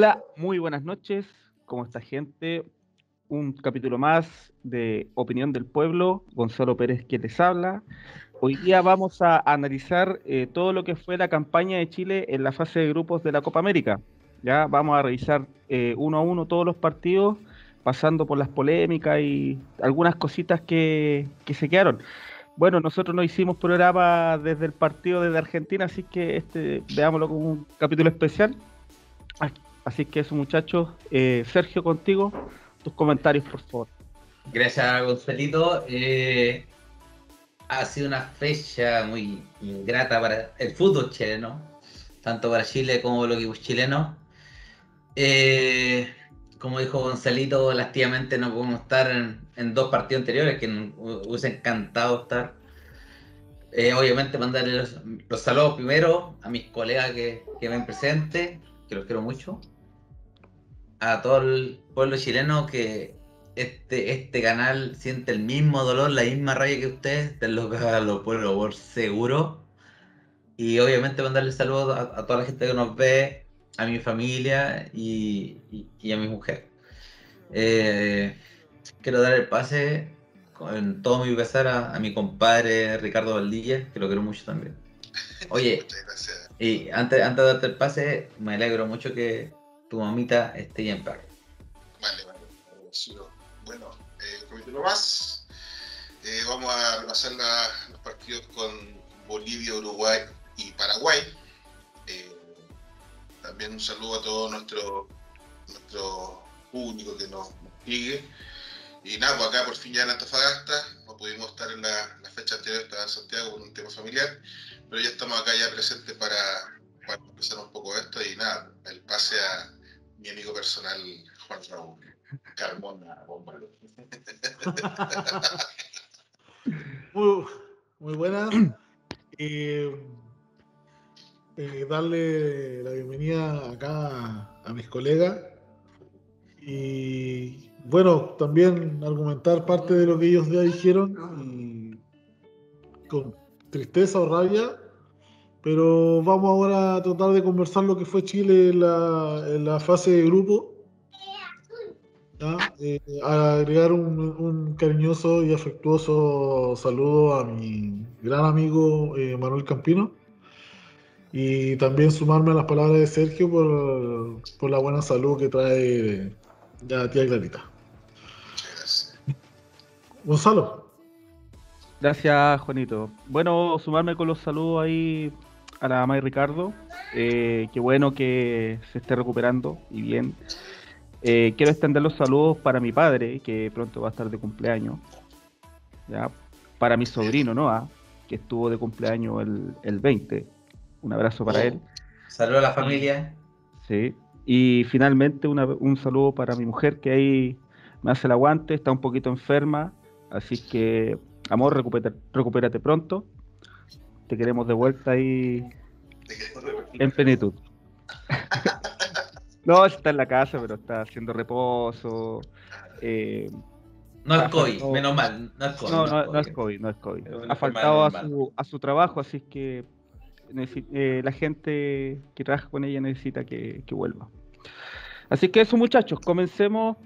Hola, muy buenas noches. ¿Cómo está gente? Un capítulo más de Opinión del Pueblo. Gonzalo Pérez que les habla. Hoy día vamos a analizar eh, todo lo que fue la campaña de Chile en la fase de grupos de la Copa América. Ya vamos a revisar eh, uno a uno todos los partidos, pasando por las polémicas y algunas cositas que, que se quedaron. Bueno, nosotros no hicimos programa desde el partido desde Argentina, así que este veámoslo como un capítulo especial. Así que eso, muchachos. Eh, Sergio, contigo, tus comentarios, por favor. Gracias, Gonzalito. Eh, ha sido una fecha muy ingrata para el fútbol chileno, tanto para Chile como los equipos chilenos. Eh, como dijo Gonzalito, lastimamente no podemos estar en, dos partidos anteriores, que nos hubiese encantado estar. obviamente mandarle los, saludos primero a mis colegas que, que ven presentes, que los quiero mucho a todo el pueblo chileno que este, este canal siente el mismo dolor, la misma rabia que ustedes, de lo que los pueblos por seguro. Y obviamente mandarle saludos a, toda la gente que nos ve, a mi familia y, a mi mujer. Eh, quiero dar el pase con todo mi pesar a, mi compadre Ricardo Valdilla, que lo quiero mucho también. Oye, y antes, antes de darte el pase, me alegro mucho que, tu mamita esté bien perro. Vale, vale. Bueno, eh, capítulo más. Eh, vamos a repasar los partidos con Bolivia, Uruguay y Paraguay. Eh, también un saludo a todo nuestro, nuestro público que nos, sigue. Y nada, pues acá por fin ya en Antofagasta, no pudimos estar en la, fecha anterior, estaba en Santiago con un tema familiar, pero ya estamos acá ya presentes para, para empezar un poco esto y nada, el pase a, mi amigo personal Juan Raúl Carmona Bomba. muy, muy buena. Eh, eh, darle la bienvenida acá a, mis colegas y bueno, también argumentar parte de lo que ellos ya dijeron con tristeza o rabia pero vamos ahora a tratar de conversar lo que fue Chile en la, fase de grupo. Eh, agregar un, cariñoso y afectuoso saludo a mi gran amigo eh, Manuel Campino. Y también sumarme a las palabras de Sergio por, la buena salud que trae la tía Clarita. Gonzalo. Gracias, Juanito. Bueno, sumarme con los saludos ahí a la mamá de Ricardo. Eh, qué bueno que se esté recuperando y bien. Eh, quiero extender los saludos para mi padre, que pronto va a estar de cumpleaños. ¿ya? Para mi sobrino, Noah, que estuvo de cumpleaños el, el 20. Un abrazo para él. Saludos a la familia. Sí. Y finalmente un saludo para mi mujer, que ahí me hace el aguante, está un poquito enferma. Así que, amor, recupérate pronto te queremos de vuelta ahí en plenitud. no, está en la casa, pero está haciendo reposo. Eh, no es COVID, menos mal. No es COVID. No, no, es COVID, no es COVID. Ha faltado a su, a su trabajo, así que eh, la gente que trabaja con ella necesita que, que vuelva. Así que eso, muchachos, comencemos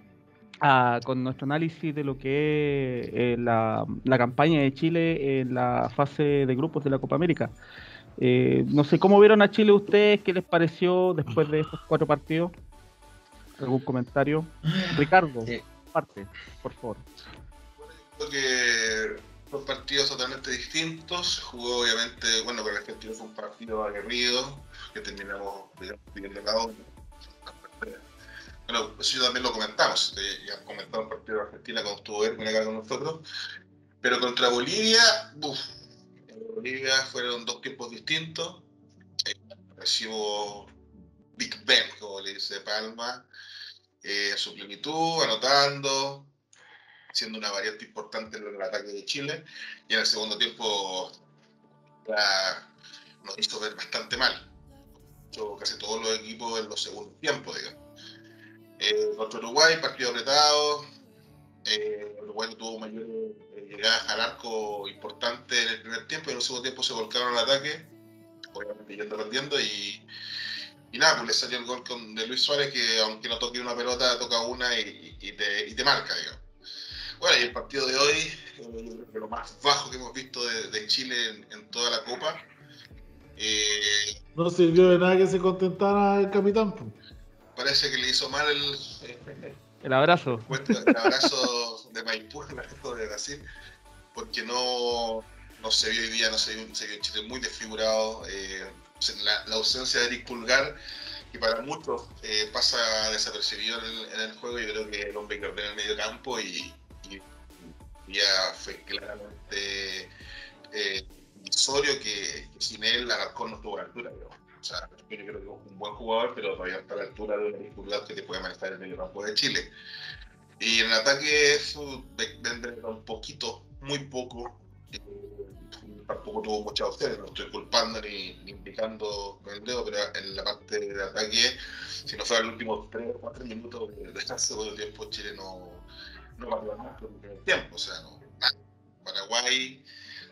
con nuestro análisis de lo que es eh, la, campaña de Chile en la fase de grupos de la Copa América. Eh, no sé cómo vieron a Chile ustedes, qué les pareció después de estos cuatro partidos. ¿Algún comentario? Ricardo, parte, por favor. Creo que son partidos totalmente distintos. Jugó, obviamente, bueno, para el Argentina fue un partido aguerrido que terminamos, digamos, pidiendo la bueno, eso también lo comentamos, eh, ya comentado el partido de Argentina cuando estuvo Erwin acá con nosotros, pero contra Bolivia, uff, en Bolivia fueron dos tiempos distintos, eh, recibo Big Ben, como le dice Palma, eh, su plenitud, anotando, siendo una variante importante en el ataque de Chile, y en el segundo tiempo nos hizo ver bastante mal. Casi todos los equipos en los segundos tiempos, digamos. Eh, contra Uruguay, partido apretado. Eh, Uruguay tuvo mayor eh, llegadas al arco importante en el primer tiempo y en el segundo tiempo se volcaron al ataque, obviamente yendo perdiendo y, nada, pues le salió el gol con, de Luis Suárez, que aunque no toque una pelota, toca una y, te, y te marca, digamos. Bueno, y el partido de hoy, eh, lo más bajo que hemos visto de, Chile en, en, toda la Copa. Eh, no sirvió de nada que se contentara el capitán. Parece que le hizo mal el, el abrazo. El abrazo de Maipú, el abrazo de Brasil, porque no, no se vio hoy día, no se vio, se vio Chile muy desfigurado. Eh, la, la, ausencia de Eric Pulgar, que para muchos eh, pasa desapercibido en el, en el, juego, yo creo que el hombre que ordena el medio campo y, y, ya fue claramente eh, que, que, sin él Alarcón no la altura. Digamos. O sea, yo creo que es un buen jugador, pero todavía está a la altura de un Eric Pulgar que te puede manejar el medio campo de Chile. Y en el ataque vendrá un poquito, muy poco, tampoco tuvo muchas opciones, no estoy culpando ni, ni, indicando con el dedo, pero en la parte de ataque, si no fuera los últimos 3 o 4 minutos de segundo tiempo, Chile no, no más que el tiempo. O sea, no. Paraguay,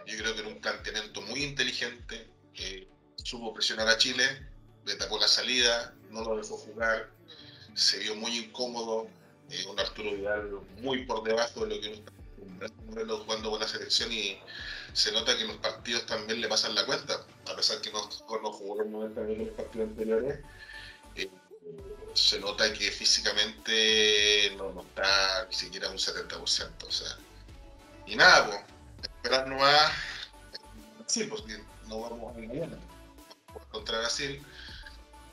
yo creo que era un planteamiento muy inteligente, eh, supo presionar a Chile, le tapó la salida, no lo dejó jugar, se vio muy incómodo, eh, un Arturo Vidal muy por debajo de lo que uno está acostumbrado jugando con la selección y se nota que en los partidos también le pasan la cuenta, a pesar que no, no jugó los 90 minutos en los partidos anteriores. Eh, se nota que físicamente no, está ni siquiera un 70%. O sea. Y nada, pues, esperar nomás. Sí, porque no vamos a mañana. Contra Brasil,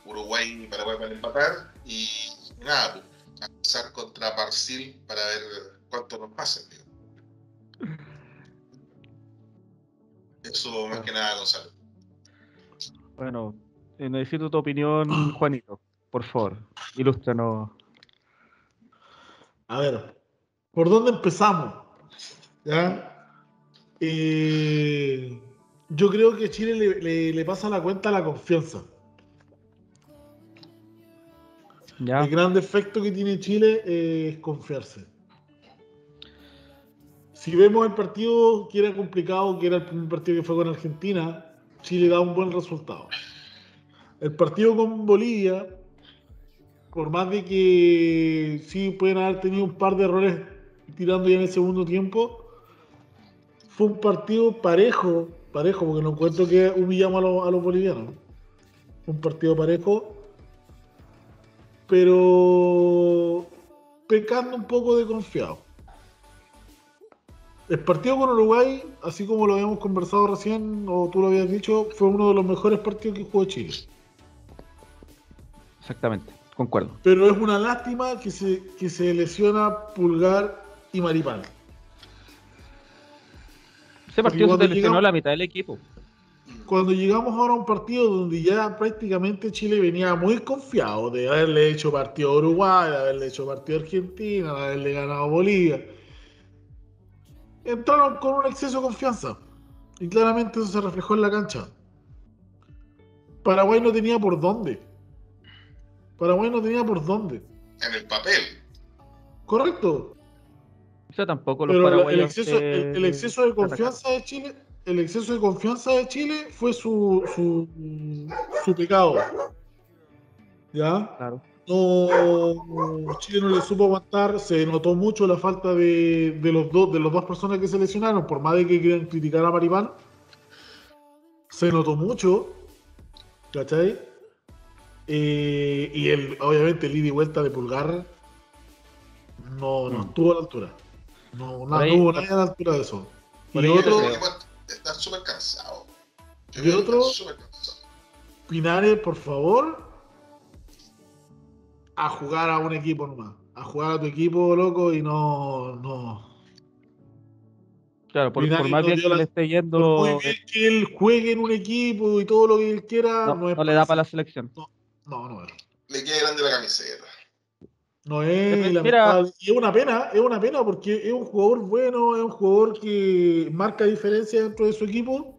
Uruguay y Paraguay para empatar. Y nada, pues, a pasar contra Brasil para ver cuánto nos pasen. Digo. Eso más que nada, Gonzalo. Bueno, eh, necesito tu opinión, Juanito. Por favor, ilústranos. A ver, ¿por dónde empezamos? ¿Ya? Eh, yo creo que Chile le, le, le, pasa la cuenta a la confianza. ¿Ya? El gran defecto que tiene Chile es confiarse si vemos el partido que era complicado, que era el primer partido que fue con Argentina, Chile da un buen resultado. El partido con Bolivia, por más de que sí pueden haber tenido un par de errores tirando ya en el segundo tiempo, fue un partido parejo, parejo, porque no encuentro que humillamos a los, a los bolivianos. Un partido parejo, pero pecando un poco de confiado. El partido con Uruguay, así como lo habíamos conversado recién, o tú lo habías dicho, fue uno de los mejores partidos que jugó Chile. Exactamente, concuerdo. Pero es una lástima que se, que se lesiona Pulgar y Maripal. Ese partido se lesionó llegamos, la mitad del equipo. Cuando llegamos ahora a un partido donde ya prácticamente Chile venía muy confiado de haberle hecho partido a Uruguay, de haberle hecho partido a Argentina, de haberle ganado a Bolivia entraron con un exceso de confianza. Y claramente eso se reflejó en la cancha. Paraguay no tenía por dónde. Paraguay no tenía por dónde. En el papel. Correcto. Tampoco los Pero paraguayos. el exceso, el, el exceso de confianza de Chile, el exceso de confianza de Chile fue su, su, su pecado. ¿Ya? Claro. No, Chile no le supo aguantar, se notó mucho la falta de, de los dos de las dos personas que se lesionaron, por más de que quieran criticar a Maripán, se notó mucho, ¿cachai? Eh, y el, obviamente el ida y vuelta de Pulgar no, no estuvo a la altura. No, no estuvo nadie a la altura de eso. Y otro, está súper cansado. Y otro, Pinares, por favor, a jugar a un equipo nomás. A jugar a tu equipo, loco, y no. no. Claro, por, por más bien que la, le esté yendo. Muy bien que él juegue en un equipo y todo lo que él quiera. No, no, es no le da para la selección. No, no, no es. Le queda grande la camiseta. No es, Mira, y es una pena, es una pena porque es un jugador bueno, es un jugador que marca diferencia dentro de su equipo.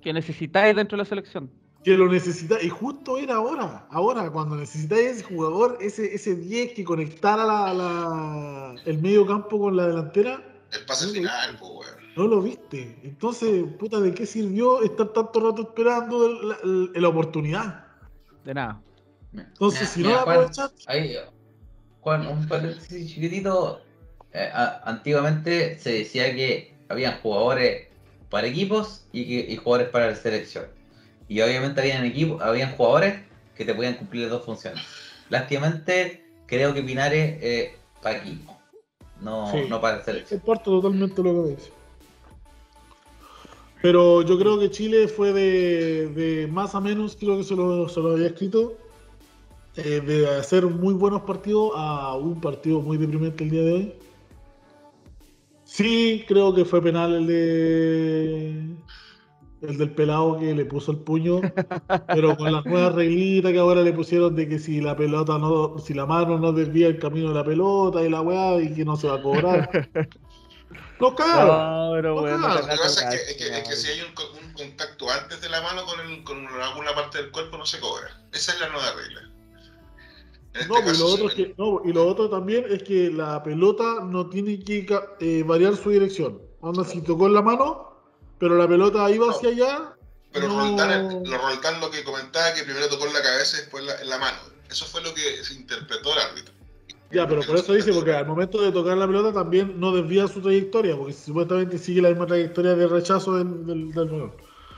Que necesitáis dentro de la selección que lo necesita y justo era ahora, ahora cuando necesitáis ese jugador, ese, ese 10 que conectara la, la, el medio campo con la delantera. El pase no final, pues, weón. No lo viste. Entonces, puta, ¿de qué sirvió estar tanto rato esperando la, la, la oportunidad? De nada. Entonces, Mira, si no mira, la Juan, aprovechas, Ahí, Juan, un paréntesis chiquitito. Eh, a- antiguamente se decía que habían jugadores para equipos y, que, y jugadores para la selección. Y obviamente habían equipos, habían jugadores que te podían cumplir las dos funciones. Lástimamente, creo que Pinares eh, para equipo, no, Sí. no para selección. comparto totalmente lo que dice. Pero yo creo que Chile fue de, de más a menos, creo que se lo, se lo había escrito, eh, de hacer muy buenos partidos a un partido muy deprimente el día de hoy. Sí, creo que fue penal el de el del pelado que le puso el puño, pero con las nuevas reglitas que ahora le pusieron de que si la pelota no, si la mano no desvía el camino de la pelota y la weá y que no se va a cobrar. ¡Nos cagaron! No, pero No, bueno, claro, Lo que la pasa es que, es que- cagaste, es que si hay un, un contacto antes de la mano con, el, con alguna parte del cuerpo, no se cobra. Esa es la nueva regla. Este No, pues, y lo otro es que, no, y lo otro también es que la pelota no tiene que eh, variar su dirección. Onda, si tocó en la mano, pero la pelota iba No. hacia allá. Pero no- Roldán, lo Roldán lo que comentaba que primero tocó en la cabeza y después en la, en la mano. Eso fue lo que se interpretó el árbitro. Ya, pero por eso dice, porque al momento de tocar la pelota también no desvía su trayectoria, porque supuestamente sigue la misma trayectoria de rechazo del, del, del balón.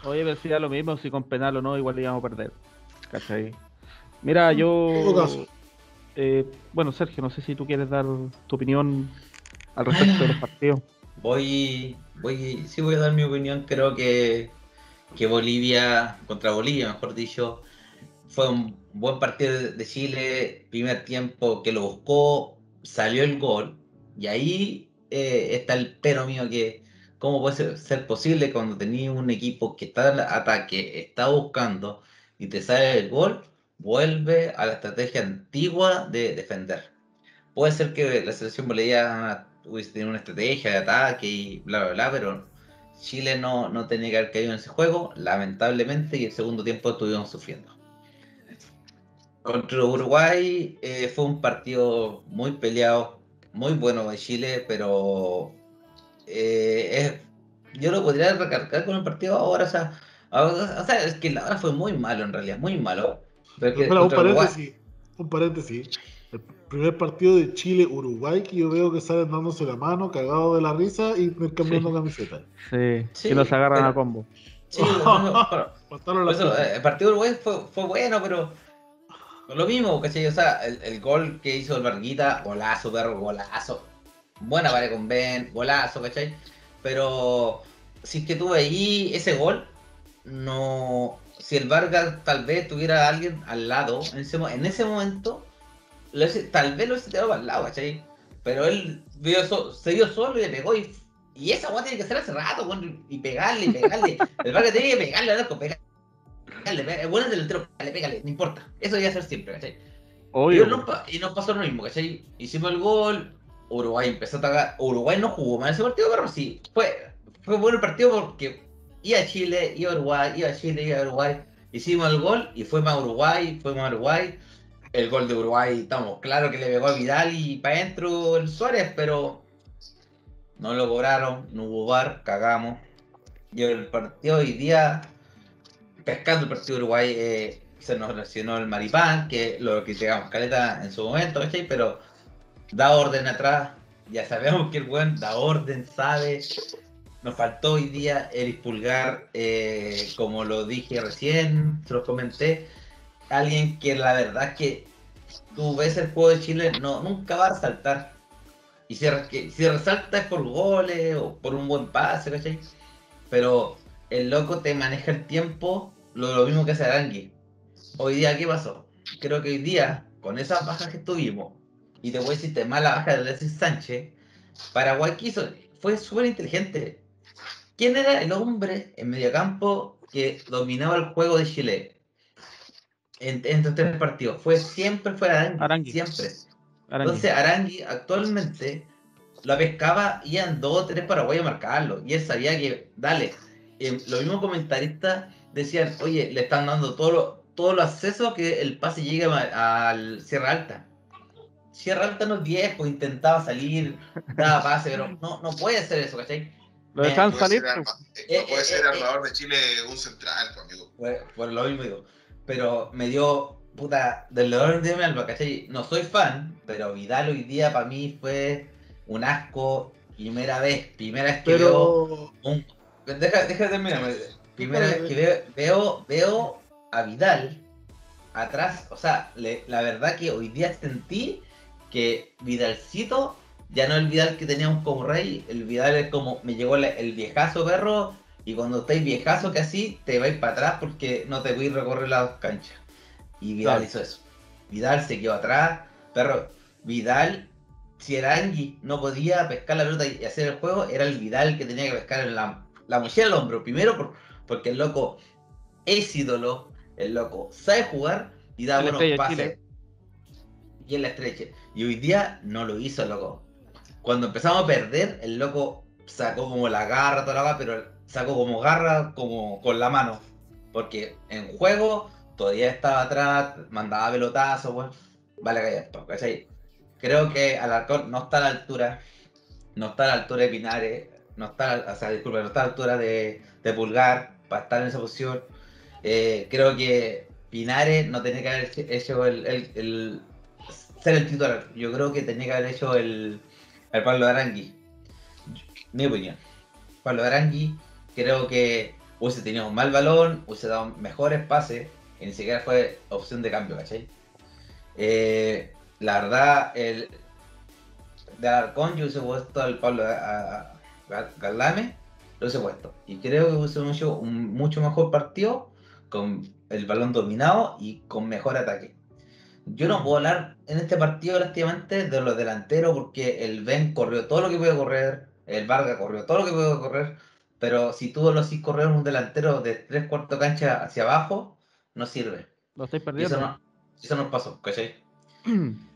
Oye, pero si da lo mismo, si con penal o no, igual le íbamos a perder. ¿Cachai? Mira, yo. En todo caso. Eh, bueno, Sergio, no sé si tú quieres dar tu opinión al respecto de los partidos. Voy, voy, sí voy a dar mi opinión. Creo que, que Bolivia, contra Bolivia, mejor dicho, fue un buen partido de- Chile. Primer tiempo que lo buscó, salió el gol. Y ahí eh, está el pero mío que, ¿cómo puede ser, ser posible cuando tenías un equipo que está en ataque, está buscando y te sale el gol? Vuelve a la estrategia antigua de defender. Puede ser que la selección boliviana hubiese tenido una estrategia de ataque y bla, bla, bla, pero Chile no, no tenía que haber caído en ese juego, lamentablemente, y el segundo tiempo estuvieron sufriendo. Contra Uruguay eh, fue un partido muy peleado, muy bueno de Chile, pero eh, yo lo podría recargar con el partido ahora, o sea, ahora- o sea, es que la hora fue muy malo en realidad, muy malo. Espera, un paréntesis. Un paréntesis. El primer partido de Chile-Uruguay que yo veo que salen dándose la mano, cagados de la risa y cambiando Sí. camiseta. Sí, Sí, que nos agarran pero- a combo. Sí, bueno, pero- eso, eh, el partido de Uruguay fue, fue bueno, pero lo mismo, ¿cachai? O sea, el, el gol que hizo el Varguita, golazo, perro, golazo. Buena pared con Ben, golazo, ¿cachai? Pero si es que tuve ahí ese gol, no. Si el Vargas tal vez tuviera a alguien al lado, en ese, en ese momento, lo tal vez lo hubiese tirado el lado, ¿cachai? Pero él vio so- se vio solo y le pegó y. Y esa weá tiene que ser hace rato, weón, y pegarle, y pegarle. el Vargas tiene que pegarle al arco, pegarle. Pegarle, el bueno es delantero, pégale, pégale, no importa. Eso debe ser siempre, ¿cachai? Y, Obvio. nos, pa- y nos pasó lo mismo, ¿cachai? Hicimos el gol, Uruguay empezó a atacar. Uruguay no jugó mal ese partido, pero sí. Fue, fue bueno el partido porque iba a Chile, iba a Uruguay, iba a Chile, iba a Uruguay. Hicimos el gol y fue más Uruguay, fue más Uruguay. El gol de Uruguay, estamos claro que le pegó a Vidal y para adentro el Suárez, pero no lo cobraron, no hubo bar, cagamos. Y el partido hoy día, pescando el partido de Uruguay, eh, se nos lesionó el Maripán, que lo criticamos caleta en su momento, ¿cachai? Pero da orden atrás, ya sabemos que el buen da orden, sabe. Nos faltó hoy día Eric Pulgar, eh, como lo dije recién, se los comenté, alguien que la verdad que tú ves el juego de Chile, no, nunca va a resaltar. Y si, si resalta es por goles o por un buen pase, ¿cachai? Pero el loco te maneja el tiempo, lo, lo mismo que hace Arangui. Hoy día, ¿qué pasó? Creo que hoy día, con esas bajas que tuvimos, y te voy a decirte más la baja de Alexis Sánchez, Paraguay fue súper inteligente. ¿Quién era el hombre en mediocampo que dominaba el juego de Chile? En, en estos tres partidos. Fue siempre fue Arangui. Arangui. Siempre. Arangui. Entonces Arangui actualmente la pescaba y iban dos o tres paraguayos a marcarlo. Y él sabía que, dale, eh, los mismos comentaristas decían, oye, le están dando todo lo- todos los accesos que el pase llegue al Sierra Alta. Sierra Alta no es viejo, intentaba salir, daba pase, pero no, no puede ser eso, ¿cachai? Lo dejan Puede salir. ser, pues. arma- eh, Eh, no puede eh, ser eh, armador de Chile un central, pues, amigo. Por, lo mismo digo. Pero me dio puta, del dolor de mi alma, ¿cachai? No soy fan, pero Vidal hoy día para mí fue un asco. Primera vez, primera vez que veo un. Deja, deja de terminar. Primera vez que veo, veo, veo a Vidal atrás. O sea, le- la verdad que hoy día sentí que Vidalcito ya no el Vidal que teníamos como rey. El Vidal es como. Me llegó la- el viejazo perro. Y cuando estáis viejazo que así, te vais para atrás porque no te voy a recorrer las canchas. Y Vidal Claro. hizo eso. Vidal se quedó atrás. Perro, Vidal, si Arangui no podía pescar la pelota y hacer el juego, era el Vidal que tenía que pescar en la, la mochila al hombro. Primero por- porque el loco es ídolo, el loco sabe jugar y da buenos pases. Chile. Y en la estrecha. Y hoy día no lo hizo, loco. Cuando empezamos a perder, el loco sacó como la garra, toda la pero sacó como garra, como con la mano. Porque en juego todavía estaba atrás, mandaba pelotazos. Vale, callar, ¿cachai? Creo que Alarcón no está a la altura. No está a la altura de Pinares. No está, o sea, disculpa, no está a la altura de, Pulgar para estar en esa posición. Eh, creo que Pinares no tenía que haber hecho el- ser el titular. Yo creo que tenía que haber hecho el, el Pablo Arangui. Mi opinión. Pablo Arangui creo que hubiese tenido un mal balón, hubiese dado mejores pases y ni siquiera fue opción de cambio, ¿cachai? Eh, la verdad, el de Alarcón yo hubiese puesto al Pablo a, Galame, lo hubiese puesto. Y creo que hubiese hecho un mucho mejor partido con el balón dominado y con mejor ataque. Yo no puedo hablar en este partido prácticamente de los delanteros porque el Ben corrió todo lo que puede correr, el Vargas corrió todo lo que puede correr, pero si tú lo haces correr un delantero de tres cuartos cancha hacia abajo, no sirve. Lo estáis Y eso, perdiendo. no, eso nos pasó, ¿cachai?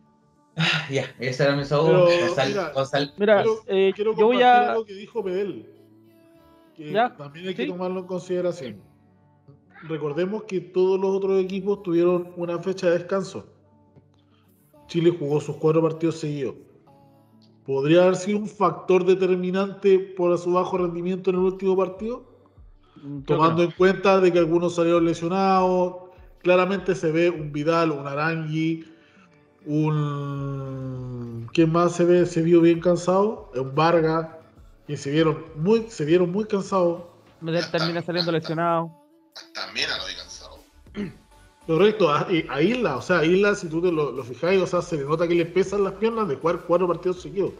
Ah, Ya, ese era mi Gonzal, mira, Mira, Quiero- eh, quiero yo voy a. algo que dijo Medel, que Ya, también hay que sí. tomarlo en consideración. Recordemos que todos los otros equipos tuvieron una fecha de descanso. Chile jugó sus cuatro partidos seguidos. ¿Podría haber sido un factor determinante por su bajo rendimiento en el último partido? Creo que Tomando no. en cuenta de que algunos salieron lesionados, claramente se ve un Vidal, un Arangui, un ¿quién más se ve? Se vio bien cansado, un Vargas, que se vieron muy, se vieron muy cansados. Medel termina saliendo lesionado. Hasta Correcto, a, a Isla, o sea, a Isla, si tú te lo, lo fijáis, o sea, se le nota que le pesan las piernas de jugar cuatro partidos seguidos.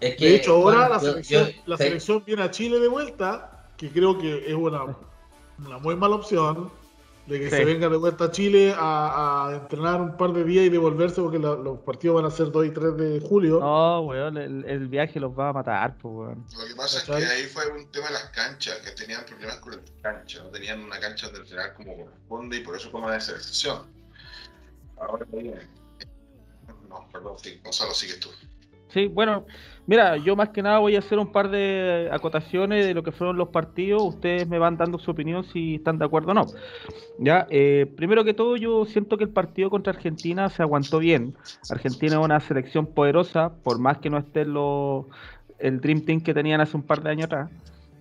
es que, De hecho, ahora bueno, la yo- selección, yo- la sí, selección viene a Chile de vuelta, que creo que es una, una muy mala opción, de que Sí. se venga de vuelta a Chile a, a entrenar un par de días y devolverse, porque la- los partidos van a ser 2 y 3 de julio. No, weón, el, el viaje los va a matar, pues, weón. Lo que pasa es que ahí fue un tema de las canchas, que tenían problemas con las canchas, no tenían una cancha donde entrenar como corresponde y por eso toman esa decisión. Ahora bien. No, perdón, sí, Gonzalo, sigues tú. Sí, bueno, mira, yo más que nada voy a hacer un par de acotaciones de lo que fueron los partidos. Ustedes me van dando su opinión si están de acuerdo o no. Ya, eh, primero que todo, yo siento que el partido contra Argentina se aguantó bien. Argentina es una selección poderosa, por más que no esté lo- el Dream Team que tenían hace un par de años atrás.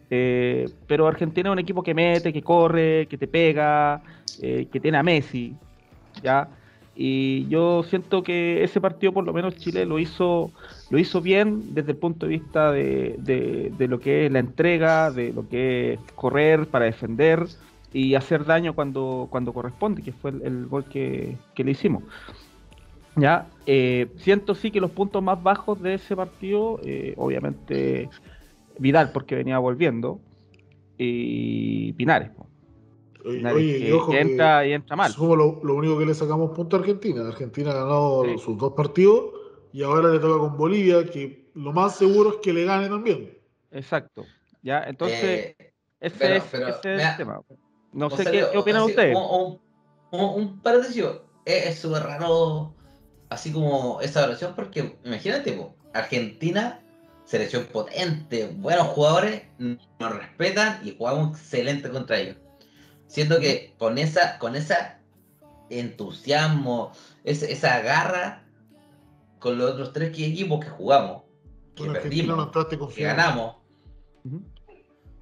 Eh, pero Argentina es un equipo que mete, que corre, que te pega, eh, que tiene a Messi, ¿ya? Y yo siento que ese partido, por lo menos Chile lo hizo, lo hizo bien desde el punto de vista de, de- lo que es la entrega, de lo que es correr para defender y hacer daño cuando, cuando corresponde, que fue el, gol que, que le hicimos. Ya, eh, siento sí que los puntos más bajos de ese partido, eh, obviamente Vidal porque venía volviendo y Pinares. Oye, Pinares, oye, que, y ojo que que entra y entra mal. somos lo, lo único que le sacamos punto a Argentina. Argentina ha ganado Sí. sus dos partidos y ahora le toca con Bolivia, que lo más seguro es que le gane también. Exacto. Ya, entonces eh, ese pero- es, pero, ese es mira, el tema. No sé qué, qué opinan así, ustedes. Un, un, un- un paréntesis, es es súper raro, así como esa oración, porque imagínate, po, Argentina, selección potente, buenos jugadores, nos respetan y jugamos excelente contra ellos. Siento que con esa, con esa entusiasmo, ese- esa garra, con los otros tres equipos que jugamos, que Con Argentina no perdimos, que ganamos, Ujú.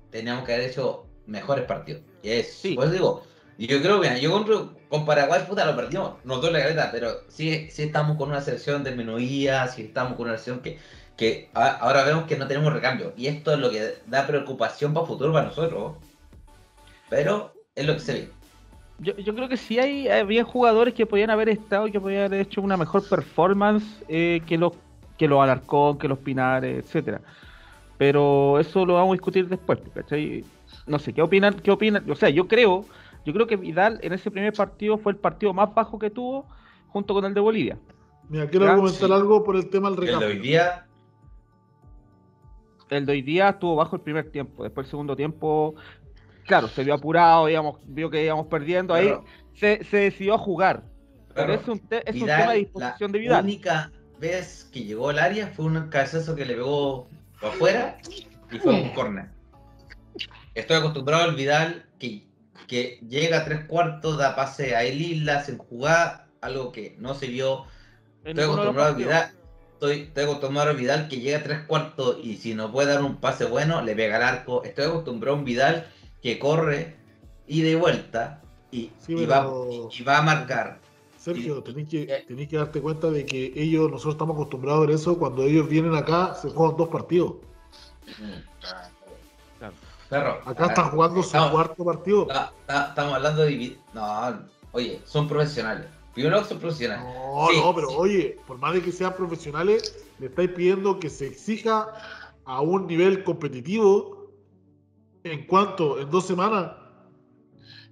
teníamos que haber hecho mejores partidos. Y es, Sí. por eso digo, yo creo que yo con, con Paraguay, puta, lo perdimos. Nos duele la cabeza, pero sí, sí estamos con una selección disminuida, sí estamos con una selección que, que ahora vemos que no tenemos recambio. Y esto es lo que da preocupación para el futuro para nosotros. Pero es lo que se ve. Yo, yo creo que sí hay, había jugadores que podían haber estado y que podían haber hecho una mejor performance eh, que los que los Alarcón, que los Pinares, etcétera. Pero eso lo vamos a discutir después, ¿cachai? No sé, ¿qué opinan? ¿Qué opinan? O sea, yo creo, yo creo que Vidal en ese primer partido fue el partido más bajo que tuvo junto con el de Bolivia. Mira, quiero comentar algo por el tema del recambio. El de hoy día. El de hoy día estuvo bajo el primer tiempo. Después el segundo tiempo, claro, se vio apurado, digamos, vio que íbamos perdiendo. Ahí se, decidió a jugar. Pero es un, es un tema de disposición de Vidal. La única vez que llegó al área fue un cabezazo que le pegó para afuera y fue un corner. Estoy acostumbrado al Vidal que, que llega a tres cuartos, da pase a El Isla, sin jugar, algo que no se vio. Estoy acostumbrado al Vidal. Estoy, estoy, acostumbrado a Vidal que llega a tres cuartos y si no puede dar un pase bueno, le pega al arco. Estoy acostumbrado a un Vidal que corre y de vuelta y, va, y, va, a marcar. Sergio, tenéis que, eh. que darte cuenta de que ellos, nosotros estamos acostumbrados a ver eso, cuando ellos vienen acá se juegan dos partidos. acá están jugando su cuarto partido. estamos hablando de... No, oye, son profesionales. Primero son profesionales. No, no, pero oye, por más de que sean profesionales, le estáis pidiendo que se exija a un nivel competitivo en cuanto en dos semanas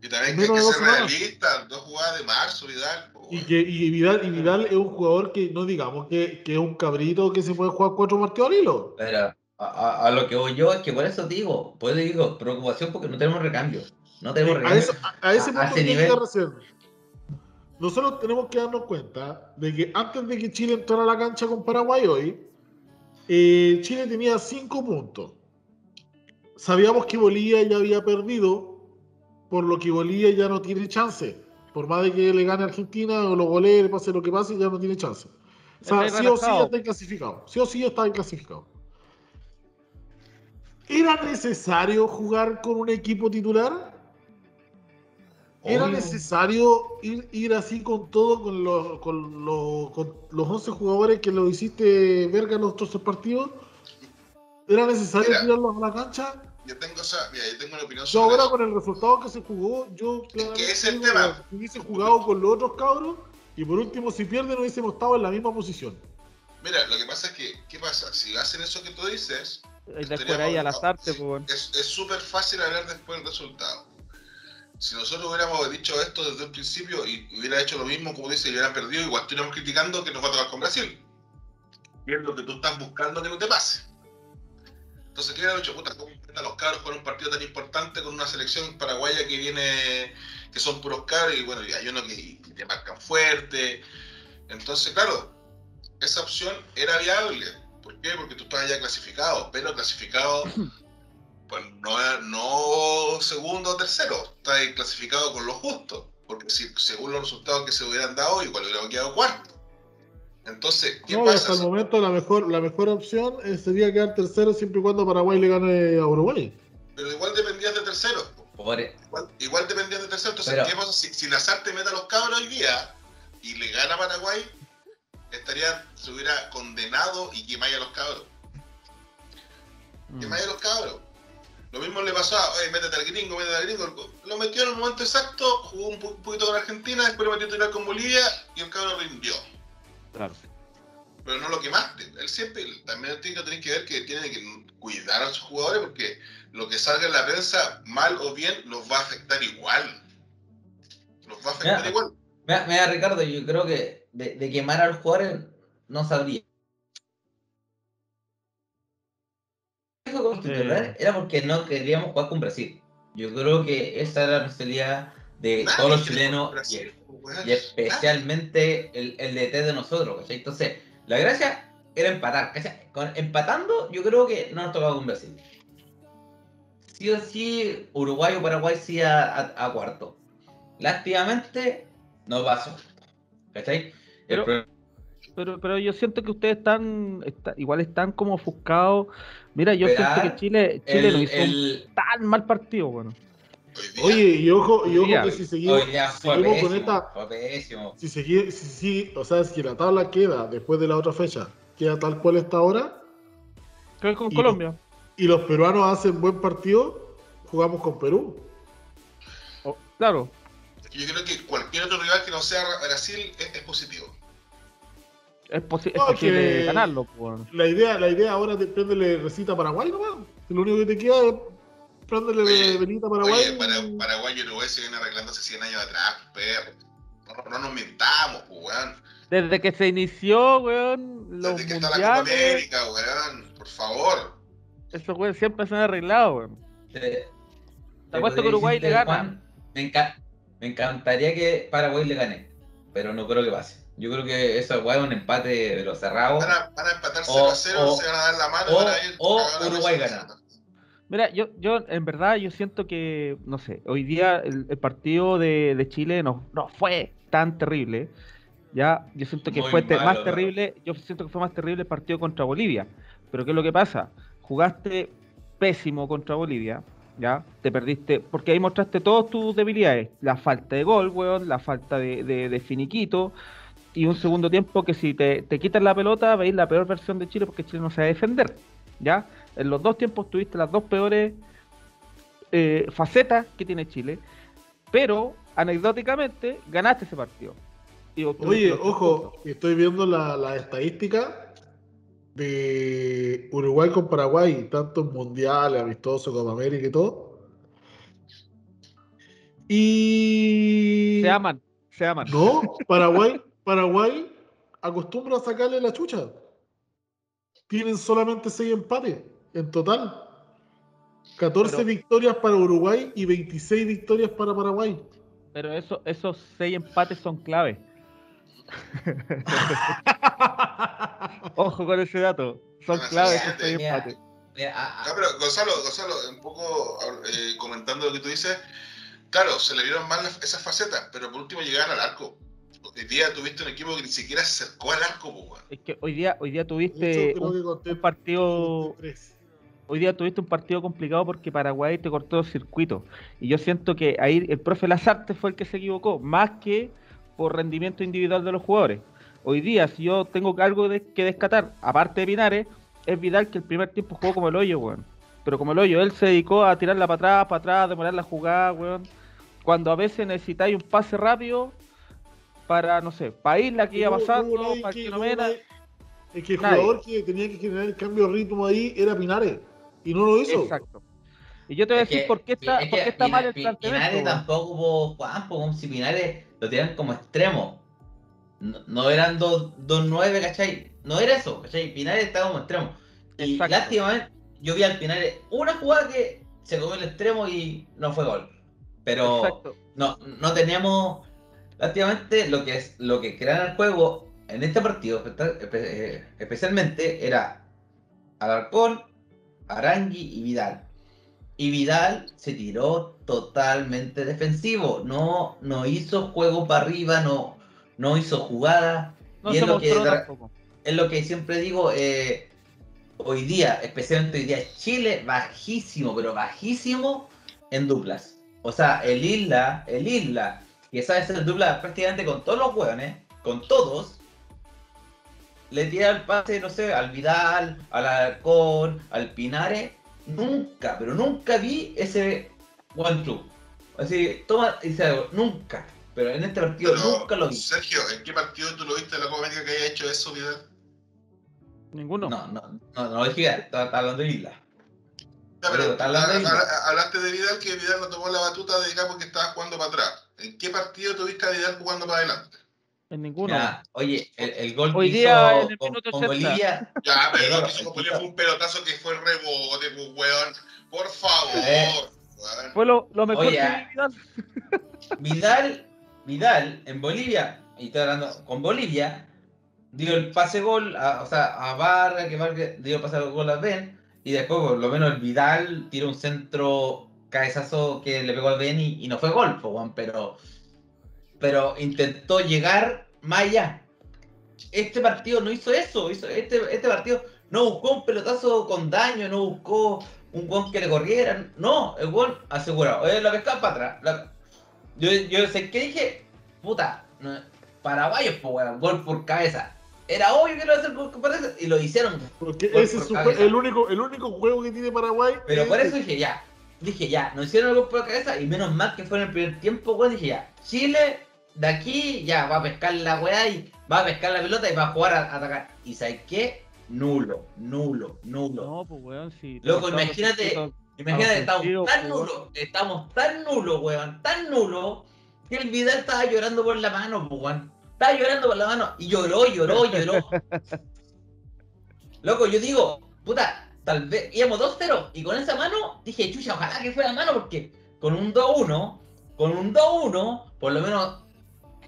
y también que hay que ser realista, dos jugadas de marzo, Vidal. Y, que, y, Vidal, y Vidal es un jugador que no digamos que, que, es un cabrito que se puede jugar cuatro partidos al hilo. Pero a, a, lo que voy yo es que por eso digo, pues digo, preocupación porque no tenemos recambio. No tenemos recambio. A, ese punto ese nivel... Nosotros tenemos que darnos cuenta de que antes de que Chile entrara a la cancha con Paraguay hoy, eh, Chile tenía cinco puntos. Sabíamos que Bolivia ya había perdido por lo que Bolivia ya no tiene chance. Por más de que le gane a Argentina o lo golee, pase lo que pase, ya no tiene chance. O sea, sí o sí ya está clasificado. Sí o sí ya está clasificado. ¿Era necesario jugar con un equipo titular? ¿Era necesario ir, ir así con todo, con los, con, con los 11 jugadores que lo hiciste verga en los otros partidos? ¿Era necesario tirarlos a la cancha? yo tengo, esa, mira, yo tengo una opinión sobre Yo ahora con el resultado que se jugó, yo que es el tema. hubiese jugado con los otros cabros y por último si pierden hubiésemos estado en la misma posición. Mira, lo que pasa es que, ¿qué pasa? Si hacen eso que tú dices, después ahí al azarte, pues, es súper fácil hablar después del resultado. Si nosotros hubiéramos dicho esto desde el principio y hubiera hecho lo mismo, como dice, y hubieran perdido, igual estuviéramos criticando que nos va a tocar con Brasil. Viendo que tú estás buscando que no te pase. Entonces, ¿qué hubiera dicho? Puta, ¿cómo a los cabros por un partido tan importante con una selección paraguaya que viene, que son puros cabros y bueno, hay uno que te marcan fuerte. Entonces, claro, esa opción era viable. ¿Por qué? Porque tú estabas ya clasificado, pero clasificado, pues no, no segundo o tercero, estás clasificado con lo justo. Porque si, según los resultados que se hubieran dado, igual hubiera quedado cuarto. Entonces, ¿qué no, Hasta el momento la mejor, la mejor opción eh, sería quedar tercero siempre y cuando Paraguay le gane a Uruguay. Pero igual dependías de tercero. Igual, igual, dependías de tercero. Entonces, ¿qué pasa si, si Lazar te mete a los cabros hoy día y le gana a Paraguay? Estaría, se hubiera condenado y quemáis a los cabros. Mm. Quemáis a los cabros. Lo mismo le pasó a, oye, métete al gringo, métete al gringo. Lo metió en el momento exacto, jugó un poquito con Argentina, después lo metió a tirar con Bolivia y el cabro rindió. Claro. Pero no lo quemaste. Él siempre, también tiene que tener que ver que tiene que cuidar a sus jugadores porque lo que salga en la prensa, mal o bien, los va a afectar igual. Los va a afectar igual. Mira, Ricardo, yo creo que de, quemar a los jugadores no sabría. Era porque no queríamos jugar con Brasil. Yo creo que esa era la responsabilidad de todos los chilenos y especialmente el, el DT de nosotros, Entonces, la gracia era empatar. empatando, yo creo que no nos tocaba con Brasil. Sí o sí, Uruguay o Paraguay sí a, cuarto. Lástimamente, no pasó. ¿Cachai? Pero, pero, pero, yo siento que ustedes están, igual están como ofuscados. Mira, yo siento que Chile, Chile no hizo un tan mal partido, bueno. Hoy día, Oye, y ojo, y ojo que si seguimos, Hoy día si fue seguimos con esta, si sigue, si, si- o sea, si la tabla queda después de la otra fecha, queda tal cual está ahora, Creo con Y- Colombia. y los peruanos hacen buen partido, jugamos con Perú. Oh, claro. yo creo que cualquier otro rival que no sea Brasil es, es positivo. Es, posi- es posible que- ganarlo. pues. La idea, la idea ahora de prenderle recita a Paraguay nomás. Lo único que te queda es prenderle Oye, velita a Paraguay. Oye, para, Paraguay y Uruguay se vienen arreglando hace 100 años atrás, perro. No, no nos mentamos, pues, weón. Desde que se inició, weón, los Desde que está la Copa mundiales, América, weón. Por favor. esos weón siempre se han arreglado, weón. Te- Te apuesto que Uruguay le gana. Juan, me, enca- me encantaría que Paraguay le gane, pero no creo que pase. Yo creo que eso es un empate de los cerrados. Van a, van a empatar 0 O- a 0, o- se van a dar la mano o- van a ir o Uruguay gana. Mira, yo, yo en verdad yo siento que, no sé, hoy día el, el partido de, de Chile no, no fue tan terrible. Ya, yo siento que Muy fue malo, más terrible, yo siento que fue más terrible el partido contra Bolivia. Pero ¿qué es lo que pasa? Jugaste pésimo contra Bolivia, ya, te perdiste, porque ahí mostraste todas tus debilidades, la falta de gol, weón, la falta de, de- de finiquito, y un segundo tiempo que si te, te quitas la pelota veis la peor versión de Chile porque Chile no sabe defender, ¿ya? En los dos tiempos tuviste las dos peores eh, facetas que tiene Chile, pero anecdóticamente ganaste ese partido. Y Oye, ojo, puntos. estoy viendo la, la estadística de Uruguay con Paraguay, tanto en Mundial, Amistoso, Copa América y todo. Y. Se aman, se aman. No, Paraguay, Paraguay acostumbra a sacarle la chucha. Tienen solamente 6 empates en total. 14 Pero- victorias para Uruguay y 26 victorias para Paraguay. Pero eso, esos seis empates son clave. Ojo con ese dato. Son claves esos seis mira. empates. Ya, pero Gonzalo, Gonzalo, un poco eh, comentando lo que tú dices, claro, se le vieron mal las- esas facetas, pero por último llegaban al arco. Hoy día tuviste un equipo que ni siquiera se acercó al arco, pues. Es que hoy día, hoy día tuviste un, que conté- un partido. Hoy día tuviste un partido complicado porque Paraguay te cortó el circuito. Y yo siento que ahí el profe Lazarte fue el que se equivocó, más que por rendimiento individual de los jugadores. Hoy día, si yo tengo algo de- que descatar, aparte de Pinares, es Vidal que el primer tiempo jugó como el hoyo, weón. Pero como el hoyo, él se dedicó a tirarla para atrás, para atrás, demorar la jugada, weón. Cuando a veces necesitáis un pase rápido para, no sé, para ir la que iba pasando, para que- no Es que el jugador que tenía que generar el cambio de ritmo ahí era Pinares. Y no lo hizo. Exacto. Y yo te voy a es decir que- por qué está, es por que qué está Pina- mal el planteamiento. Pinares tampoco hubo Juan, pues, como si Pinares lo tiran como extremo. No, no eran dos, dos nueve, ¿cachai? No era eso, ¿cachai? Pinares estaba como extremo. Y Exacto. lástima, yo vi al Pinares una jugada que se comió el extremo y no fue gol. Pero Exacto. no, no teníamos, lástimamente, lo que es lo que crean el juego en este partido, eh, especialmente, era Alarcón, Arangui y Vidal. Y Vidal se tiró totalmente defensivo, no, no hizo juego para arriba, no, no hizo jugada. No y es lo, que, es lo siempre digo, eh, hoy día, especialmente hoy día, Chile bajísimo, pero bajísimo en duplas. O sea, el Isla, el Isla, que sabe hacer dupla prácticamente con todos los hueones, con todos, le tira el pase, no sé, al Vidal, al Alarcón, al Pinares. Nunca, pero nunca vi ese one two. Así, toma y se hago, nunca. Pero en este partido Pero, nunca lo vi. Sergio, ¿en qué partido tú lo viste de la Copa América que haya hecho eso, Vidal? Ninguno. No, no, no, no lo dije, estaba estaba hablando de Isla. Ya, Pero pero está hablando de ha- Vidal. ha- hablaste de Vidal, que Vidal no tomó la batuta de acá porque estaba jugando para atrás. ¿En qué partido tuviste a Vidal jugando para adelante? En ninguno. Ya, oye, el, el gol Hoy que día, hizo en el con, minuto con 80. Bolivia, Ya, pero lo que hizo con Bolivia fue un pelotazo que fue rebote, pues, weón. Por favor, Eh. weón. Fue lo, lo mejor Oye, que Vidal. Vidal, Vidal en Bolivia, y estoy hablando con Bolivia, dio el pase gol, a, o sea, a Vargas, que Vargas dio el pase gol a Ben, y después por lo menos el Vidal tiró un centro cabezazo que le pegó al Ben y, y no fue gol, po, weón, pero, pero intentó llegar más allá. Este partido no hizo eso, hizo, este, este partido no buscó un pelotazo con daño, no buscó un gol que le corrieran. No, el gol asegurado. Eh, la pescada para atrás. La- Yo, yo sé que dije, puta, no, paraguayos, pues, gol por cabeza. Era obvio que lo iba a hacer gol por cabeza y lo hicieron. Porque Gol ese por es el único, el único juego que tiene Paraguay. Pero es por eso ese. dije, ya. Dije, ya, no hicieron el gol por cabeza y menos mal que fue en el primer tiempo, weón. Dije, ya, Chile de aquí ya va a pescar la weá y va a pescar la pelota y va a jugar a, a atacar. ¿Y sabes qué? Nulo, nulo, nulo. No, pues weón, sí. Loco, imagínate- Imagínate, estamos tan nulos, estamos tan nulos, weón, tan nulos, que el Vidal estaba llorando por la mano, pues, weón. Estaba llorando por la mano y lloró, lloró, lloró. Loco, yo digo, puta, tal vez íbamos 2-0 y con esa mano dije, chucha, ojalá que fuera mano porque con un 2-1, con un 2-1, por lo menos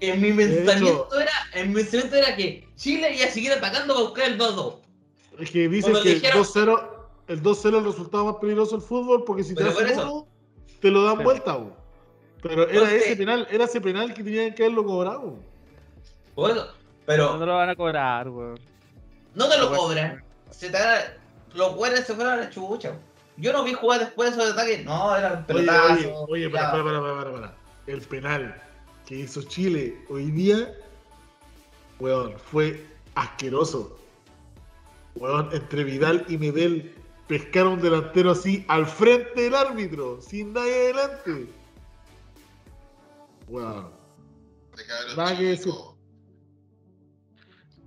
en mi pensamiento era, en mi pensamiento era que Chile iba a seguir atacando para buscar el 2-2. Es que dicen Cuando que el dijeron- 2-0 el 2-0 es el resultado más peligroso del fútbol porque si te Pero hacen uno, te lo dan Sí. vuelta. bo. Pero era Entonces- ese penal, era ese penal que tenían que haberlo cobrado. Eso, pero No lo van a cobrar, weón. No te lo Bueno. cobran. Se te gana- los güeyes se fueron a la chucha. Yo no vi jugar después de esos ataques. No, eran Oye, pelotazos. oye, oye, ya. para, para, para, para, para. El penal que hizo Chile hoy día, weón, fue asqueroso. Weón, entre Vidal y Medel pescaron un delantero así al frente del árbitro, sin nadie adelante. Cabros Nada que decir.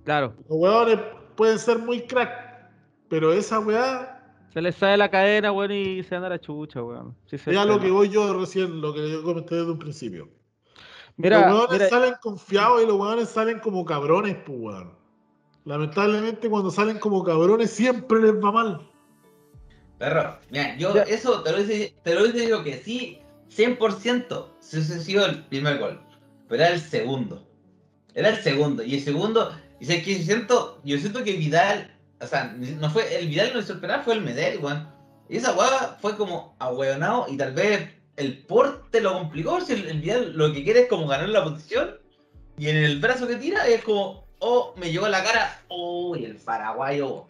Claro, Los weones pueden ser muy crack, pero esa weá, se les sale la cadena, weón, y se anda la chucha, weón. Sí, se es a lo que voy yo recién, lo que yo comenté desde un principio. Mira, los weones mira, salen confiados y los weones salen como cabrones, pues weón. Lamentablemente cuando salen como cabrones siempre les va mal. Perro, mira, yo Ya. eso te lo hice, te lo hice yo que sí, 100% si hubiese sido el primer gol. Pero era el segundo. Era el segundo. Y el segundo, y sé que siento, yo siento que Vidal, o sea, no fue, el Vidal no hizo el penal, fue el Medel, weón. Y esa weá fue como ahueonado y tal vez el porte lo complicó. Si el, el Vidal lo que quiere es como ganar la posición y en el brazo que tira es como, oh, me llegó a la cara, oh, y el paraguayo.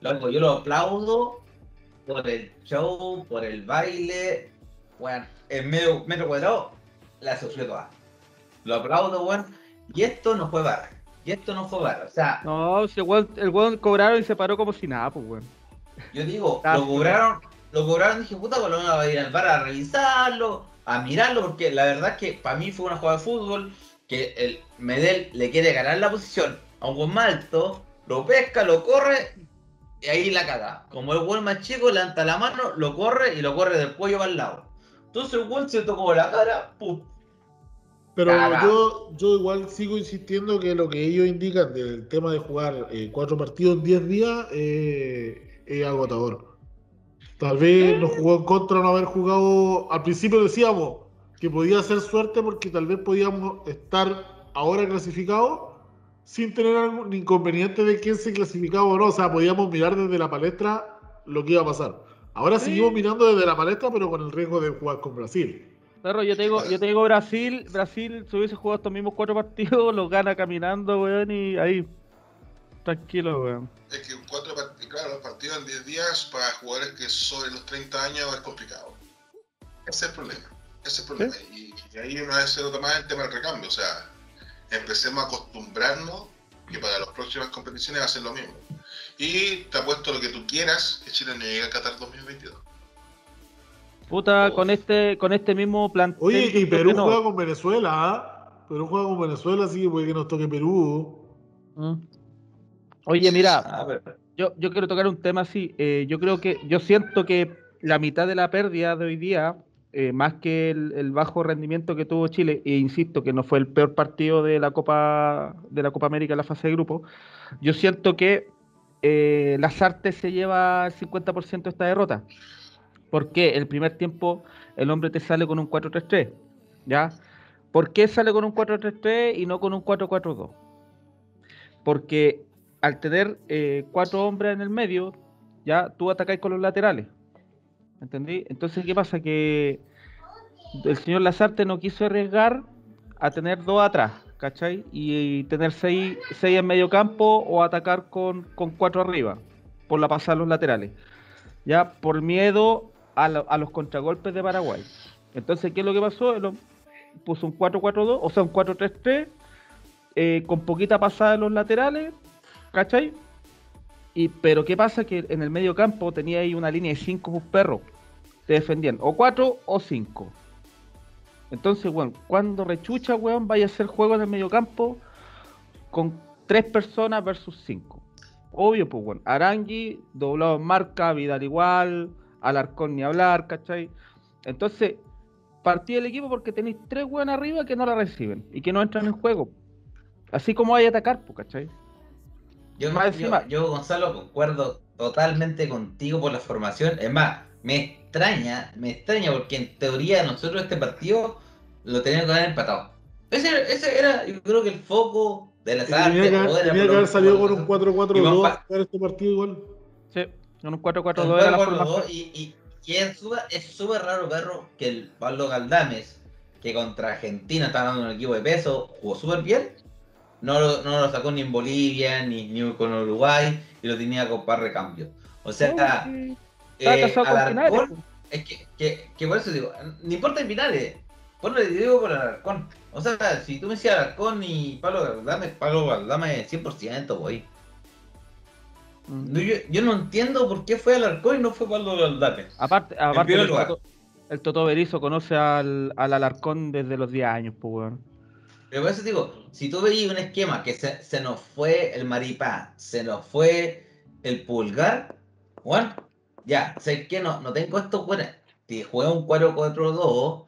Loco, yo lo aplaudo por el show, por el baile. Bueno, en medio metro cuadrado la sufrió toda. Lo aplaudo, weón. Y esto no fue barra. Y esto no fue barra. O sea, no, si el weón, el weón cobraron y se paró como si nada, pues, weón. yo digo, Ah, lo cobraron, lo cobraron, dije, puta, por lo menos va a ir al bar a revisarlo, a mirarlo, porque la verdad es que para mí fue una jugada de fútbol que el Medel le quiere ganar la posición a un buen más alto, lo pesca, lo corre y ahí la caga. Como el buen más chico levanta la mano, lo corre y lo corre del cuello para el lado. Entonces el buen se tocó la cara, pum. Pero Caga. yo, yo igual sigo insistiendo que lo que ellos indican del tema de jugar eh, cuatro partidos en 10 días eh, es agotador. Tal vez nos jugó en contra no haber jugado. Al principio decíamos que podía ser suerte porque tal vez podíamos estar ahora clasificados sin tener algún inconveniente de quién se clasificaba o no. O sea, podíamos mirar desde la palestra lo que iba a pasar. Ahora Sí. seguimos mirando desde la palestra, pero con el riesgo de jugar con Brasil. Perro, yo te digo, yo te digo Brasil, Brasil, si hubiese jugado estos mismos cuatro partidos, los gana caminando, weón, y ahí. Tranquilo, weón. Es que cuatro claro, los partidos en 10 días para jugadores que sobre los 30 años es complicado. Ese es el problema. Ese es el problema. Y, y ahí una vez se nota más el tema del recambio. O sea, empecemos a acostumbrarnos que para las próximas competiciones va a ser lo mismo. Y te apuesto lo que tú quieras que Chile no llegue a Qatar 2022. Puta, Oh. con este, con este mismo plantel. Oye, y creo Perú no. juega con Venezuela, ¿ah? Perú juega con Venezuela, así que puede que nos toque Perú. Mm. Oye, mira, Ah, pero- yo, yo quiero tocar un tema así. eh, yo creo que, yo siento que la mitad de la pérdida de hoy día, eh, más que el, bajo rendimiento que tuvo Chile, e insisto que no fue el peor partido de la Copa, de la Copa América en la fase de grupo, yo siento que eh, Lazarte se lleva el 50% de esta derrota. Porque el primer tiempo el hombre te sale con un 4-3-3, ¿ya? ¿Por qué sale con un 4-3-3 y no con un 4-4-2? Porque al tener eh, cuatro hombres en el medio, ya tú atacáis con los laterales. ¿Entendí? Entonces, ¿qué pasa? Que el señor Lazarte no quiso arriesgar a tener dos atrás, ¿cachai? Y, tener seis, seis en medio campo o atacar con, con cuatro arriba, por la pasada de los laterales. ya por miedo a, a los contragolpes de Paraguay. Entonces, ¿qué es lo que pasó? Puso un 4-4-2, o sea, un 4-3-3, eh, con poquita pasada en los laterales, ¿cachai? Y, pero ¿qué pasa? Que en el medio campo tenía ahí una línea de 5 perros, te defendían, o 4 o 5. Entonces, bueno, cuando rechucha, weón, vaya a hacer juego en el medio campo con 3 personas versus 5. Obvio, pues, bueno, Arangui, doblado en marca, Vidal igual, Alarcón ni hablar, ¿cachai? Entonces, partí el equipo porque tenéis tres weón arriba que no la reciben y que no entran en juego. Así como hay atacar, pues, ¿cachai? Yo, Más yo- encima- yo, Gonzalo, concuerdo totalmente contigo por la formación. Es más, me extraña, me extraña porque en teoría nosotros este partido lo teníamos que haber empatado. Ese, ese era, yo creo que el foco de la Y Tenía que, era tenía que haber un- salido por con un un- 4-4-2 Iván a jugar este partido igual. Sí, con un 4-4-2 Concuerdo era la formación. y, y, y es súper es súper raro, perro, que el Pablo Galdames, que contra Argentina está dando un equipo de peso, jugó súper bien. No lo, no lo sacó ni en Bolivia, ni, ni con Uruguay, y lo tenía con par de cambio. O sea, eh, con Alarcón, es que, que, que por eso digo, no importa en finales, ponle digo por Alarcón. O sea, si tú me decías Alarcón y Pablo Galdames, Pablo Galdames 100%, voy. Mm. Yo, yo no entiendo por qué fue Alarcón y no fue Pablo Galdames. Aparte, aparte el. Toto, el Toto Berizzo conoce al, al Alarcón desde los 10 años, pues, weón. Pero por eso digo, si tú veis un esquema que se, se nos fue el maripá, se nos fue el pulgar, bueno, ya, sé que no, no tengo estos buenos. Te juego un 4-4-2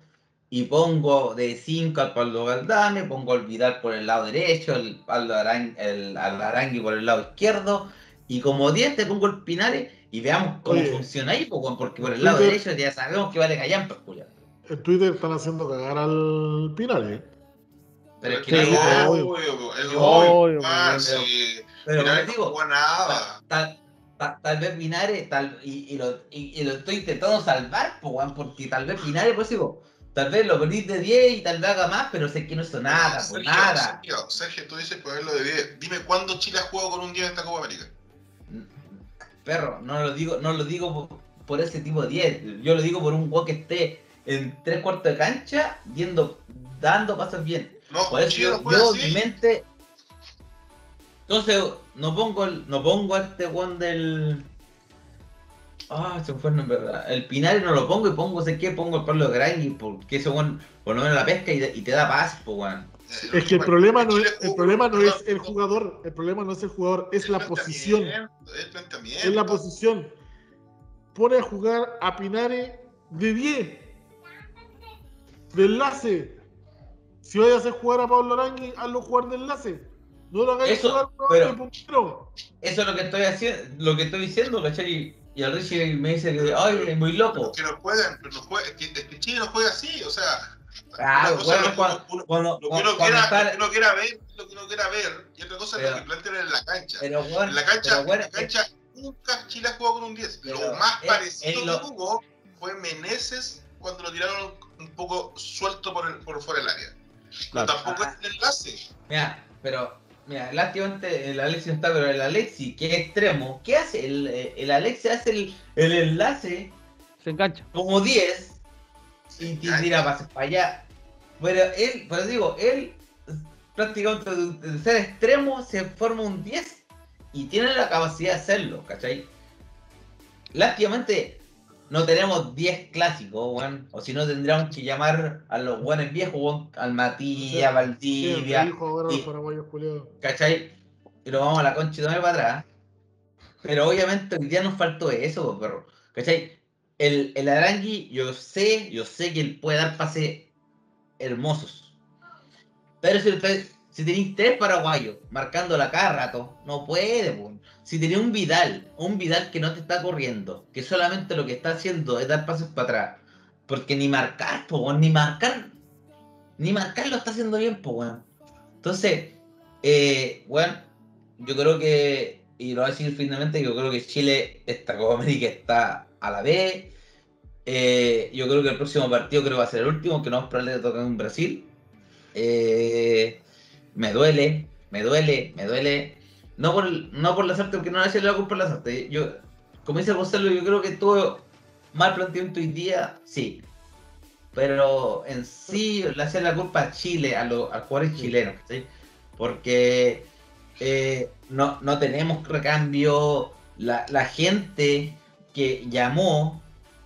y pongo de 5 al Pablo Galdame, pongo al Vidal por el lado derecho, el Pablo Arang, el, al Arangui por el lado izquierdo, y como 10 te pongo el Pinares y veamos cómo Oye. funciona ahí, porque por el lado Twitter- derecho ya sabemos que vale callampa, Julián. En Twitter están haciendo cagar al Pinares. Pero es que Sí, no- pero- obvio, es Obvio, pero- no digo, nada. tal, tal, tal vez Pinares, tal, y, y lo, y, y lo estoy intentando salvar, po, porque tal vez Pinares, pues digo, tal vez lo ponís de 10 y tal vez haga más, pero sé que no hizo nada, pues Sergio, nada. Sergio, Sergio, tú dices ponerlo de 10. Dime cuándo Chile ha jugado con un 10 en esta Copa América. Perro, no lo digo, no lo digo por, por ese tipo de 10, yo lo digo por un weón que esté en tres cuartos de cancha, viendo, dando pasos bien. No, Por eso yo, mi mente. Entonces, no pongo el, no pongo a este one del. Ah, se me fue el nombre, ¿verdad? El Pinares no lo pongo y pongo, sé qué, pongo el Pablo Grandi porque ese one por lo menos la pesca y, y te da paz, pues weón. Es que el problema no es, el problema no es el jugador, el problema no es el jugador, es el la posición. Es la posición. Pone a jugar a Pinares de 10. De enlace. Si vayas a hacer jugar a Pablo Arangui, hazlo jugar de enlace. No lo hagáis Eso, jugar pero-. Eso es lo que estoy haciendo, lo que estoy diciendo, ¿cachai? Y el Richie me dice que, ay, es muy loco. Que no juegan, pero no juegan. Es que, es que Chile no juega así, o sea. Cosa bueno, es lo que cuando, uno- cuando, Lo que uno quiera, está- lo que uno quiera ver, lo que uno quiera ver, y otra cosa es Pero- lo que plantean en la cancha. pero, en la cancha, pero, en la cancha nunca Chile ha jugado con un 10. Pero lo más parecido lo- que jugó fue Meneses cuando lo tiraron un poco suelto por, el, por fuera del área. Pero Claro. tampoco Ah. es el enlace. Mira, pero, mira, lástimamente el Alexi no está, pero el Alexi, que es extremo, ¿qué hace? El, eh, el Alexi hace el, el enlace Se engancha. como 10 y tira pases para allá. Pero él, pero digo, él prácticamente de, de ser extremo se forma un 10 y tiene la capacidad de hacerlo, ¿cachai? Lástimamente no tenemos 10 clásicos, weón. O si no tendríamos que llamar a los buenos viejos, weón, al Matías, Sí, Valdivia. sí. culiados. ¿cachai? Y lo vamos a la concha y para atrás. Pero obviamente hoy día nos faltó eso, perro. ¿Cachai? El, el Arangui, yo sé, yo sé que él puede dar pases hermosos. Pero si, si tenéis tres paraguayos marcándola cada rato, no puede, po. Si tenéis un Vidal, un Vidal que no te está corriendo, que solamente lo que está haciendo es dar pases para atrás. Porque ni marcar, po, weón, ni marcar, ni marcar lo está haciendo bien, po, weón. Entonces, eh, bueno, yo creo que, y lo voy a decir finalmente, yo creo que Chile, esta Copa América está a la vez. Eh, yo creo que el próximo partido creo que va a ser el último, que no es probable que toque en Brasil. Eh, me duele, me duele, me duele. No por, no por la suerte, porque no le eché la culpa a la suerte. Yo, como dice Gonzalo, yo creo que todo mal planteamiento hoy día, sí. Pero en sí le hace la culpa a Chile, a los jugadores chilenos, ¿sí? Porque eh, no, no tenemos recambio. La, la gente que llamó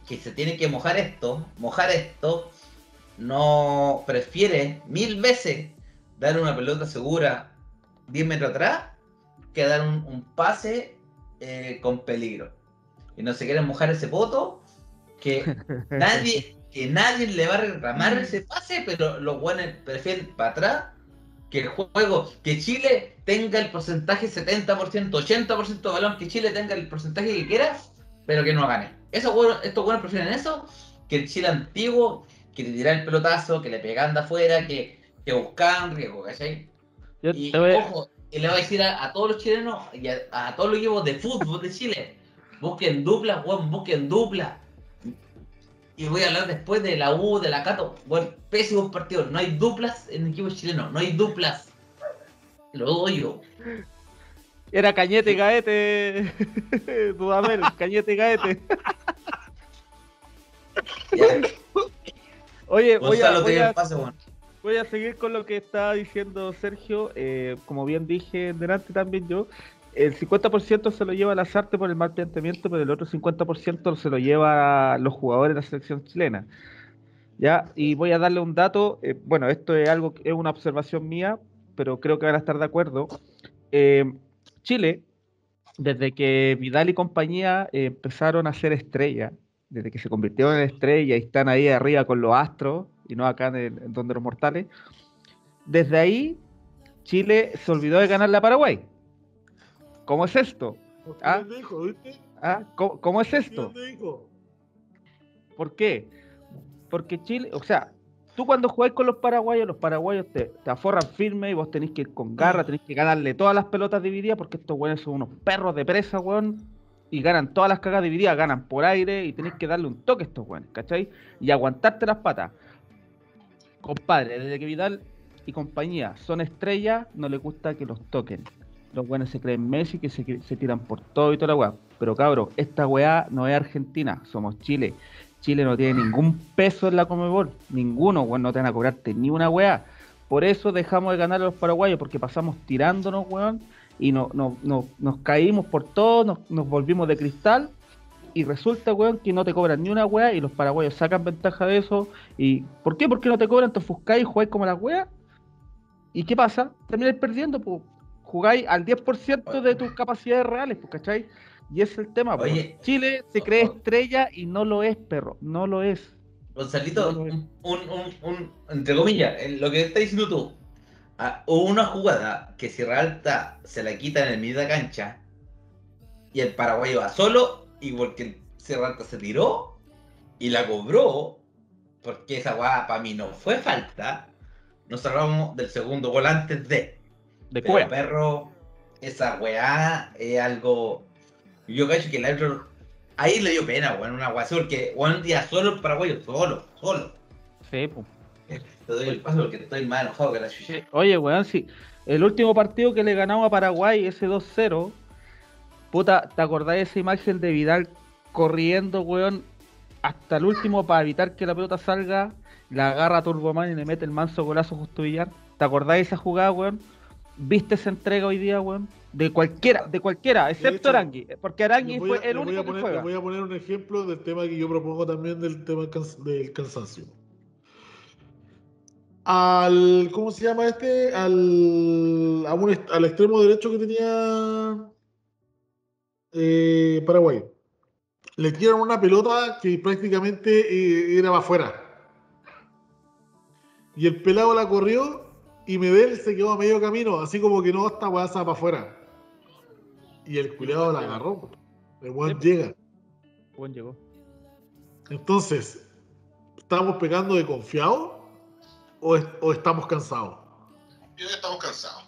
que se tiene que mojar esto, mojar esto, no prefiere mil veces dar una pelota segura 10 metros atrás que dar un, pase eh, con peligro. Y no se quieren mojar ese voto que nadie, que nadie le va a reclamar ese pase, pero los buenos prefieren para atrás que el juego, que Chile tenga el porcentaje 70%, 80% de balón, que Chile tenga el porcentaje que quiera, pero que no gane. Eso, estos buenos prefieren eso que el Chile antiguo, que le tiran el pelotazo, que le pegan de afuera, que, que buscan riesgo, ¿cachai? y, ojo, y le voy a decir a, todos los chilenos y a, todos los equipos de fútbol de Chile, busquen dupla, busquen dupla. Y voy a hablar después de la U, de la Cato. Bueno, pésimos partidos. No hay duplas en equipos chilenos. No hay duplas. Lo doy yo. Era Cañete y Gaete. Dudamel, Cañete y Gaete. Oye, voy a, voy, a, seguir con lo que estaba diciendo Sergio. Eh, como bien dije delante también yo, el 50% se lo lleva la SARTE por el mal planteamiento, pero el otro 50% se lo lleva a los jugadores de la selección chilena. ¿Ya? Y voy a darle un dato, eh, bueno, esto es algo es una observación mía, pero creo que van a estar de acuerdo. Eh, Chile, desde que Vidal y compañía empezaron a ser estrella, desde que se convirtieron en estrella y están ahí arriba con los astros y no acá en, donde los mortales, desde ahí Chile se olvidó de ganar la Paraguay. ¿Cómo es esto? ¿Ah? ¿Ah? ¿Cómo, es esto? ¿Por qué? Porque Chile, o sea, tú cuando jugáis con los paraguayos, los paraguayos te, aforran firme y vos tenés que ir con garra, tenés que ganarle todas las pelotas divididas porque estos weones son unos perros de presa, weón. Y ganan todas las cagas divididas, ganan por aire y tenés que darle un toque a estos weones, ¿cachai? Y aguantarte las patas. Compadre, desde que Vidal y compañía son estrellas, no les gusta que los toquen los buenos se creen Messi, que se, tiran por todo y toda la weá. Pero cabrón, esta weá no es Argentina, somos Chile. Chile no tiene ningún peso en la Comebol, ninguno, weón, no te van a cobrarte ni una weá. Por eso dejamos de ganar a los paraguayos, porque pasamos tirándonos, weón, y no, no, no, nos caímos por todo, nos volvimos de cristal, y resulta, weón, que no te cobran ni una weá, y los paraguayos sacan ventaja de eso. ¿Y por qué? Porque no te cobran, te ofuscáis y jugáis como la weá. ¿Y qué pasa? Termináis perdiendo, pues jugáis al 10% de tus capacidades reales, pues, ¿cachai? Y ese es el tema. Pues. Chile se cree estrella y no lo es, perro. No lo es. Gonzalito, Un, un, un, entre comillas, lo que estás diciendo tú, ah, hubo una jugada que Sierra Alta se la quita en el medio de cancha y el paraguayo va solo y porque Alta se tiró y la cobró, porque esa jugada para mí no fue falta, nos hablamos del segundo gol antes de. De Pero, perro, esa weá es algo. Yo cacho que el árbitro. Ahí le dio pena, weón, una weá porque un día solo el paraguayo, solo, solo. Sí, pues. Te doy el paso porque estoy más enojado que la chucha. Oye, weón, sí. El último partido que le ganamos a Paraguay, ese 2-0, puta, ¿te acordás de esa imagen de Vidal corriendo, weón, hasta el último para evitar que la pelota salga? La agarra a Turboman y le mete el manso golazo justo Villar. ¿Te acordás de esa jugada, weón? ¿Viste esa entrega hoy día, weón? De cualquiera, de cualquiera, excepto Arangui. Porque Arangui fue el único que juega. voy a poner un ejemplo del tema que yo propongo también del tema del cansancio. Al. ¿Cómo se llama este? Al. al extremo derecho que tenía. Eh, Paraguay. Le tiran una pelota que prácticamente eh, era para afuera. Y el pelado la corrió y Medel se quedó a medio camino, así como que no, esta weá para afuera. Y el culiado la agarró. El buen llega. Buen llegó. Entonces, ¿estamos pegando de confiado o, estamos cansados? Yo estamos cansados.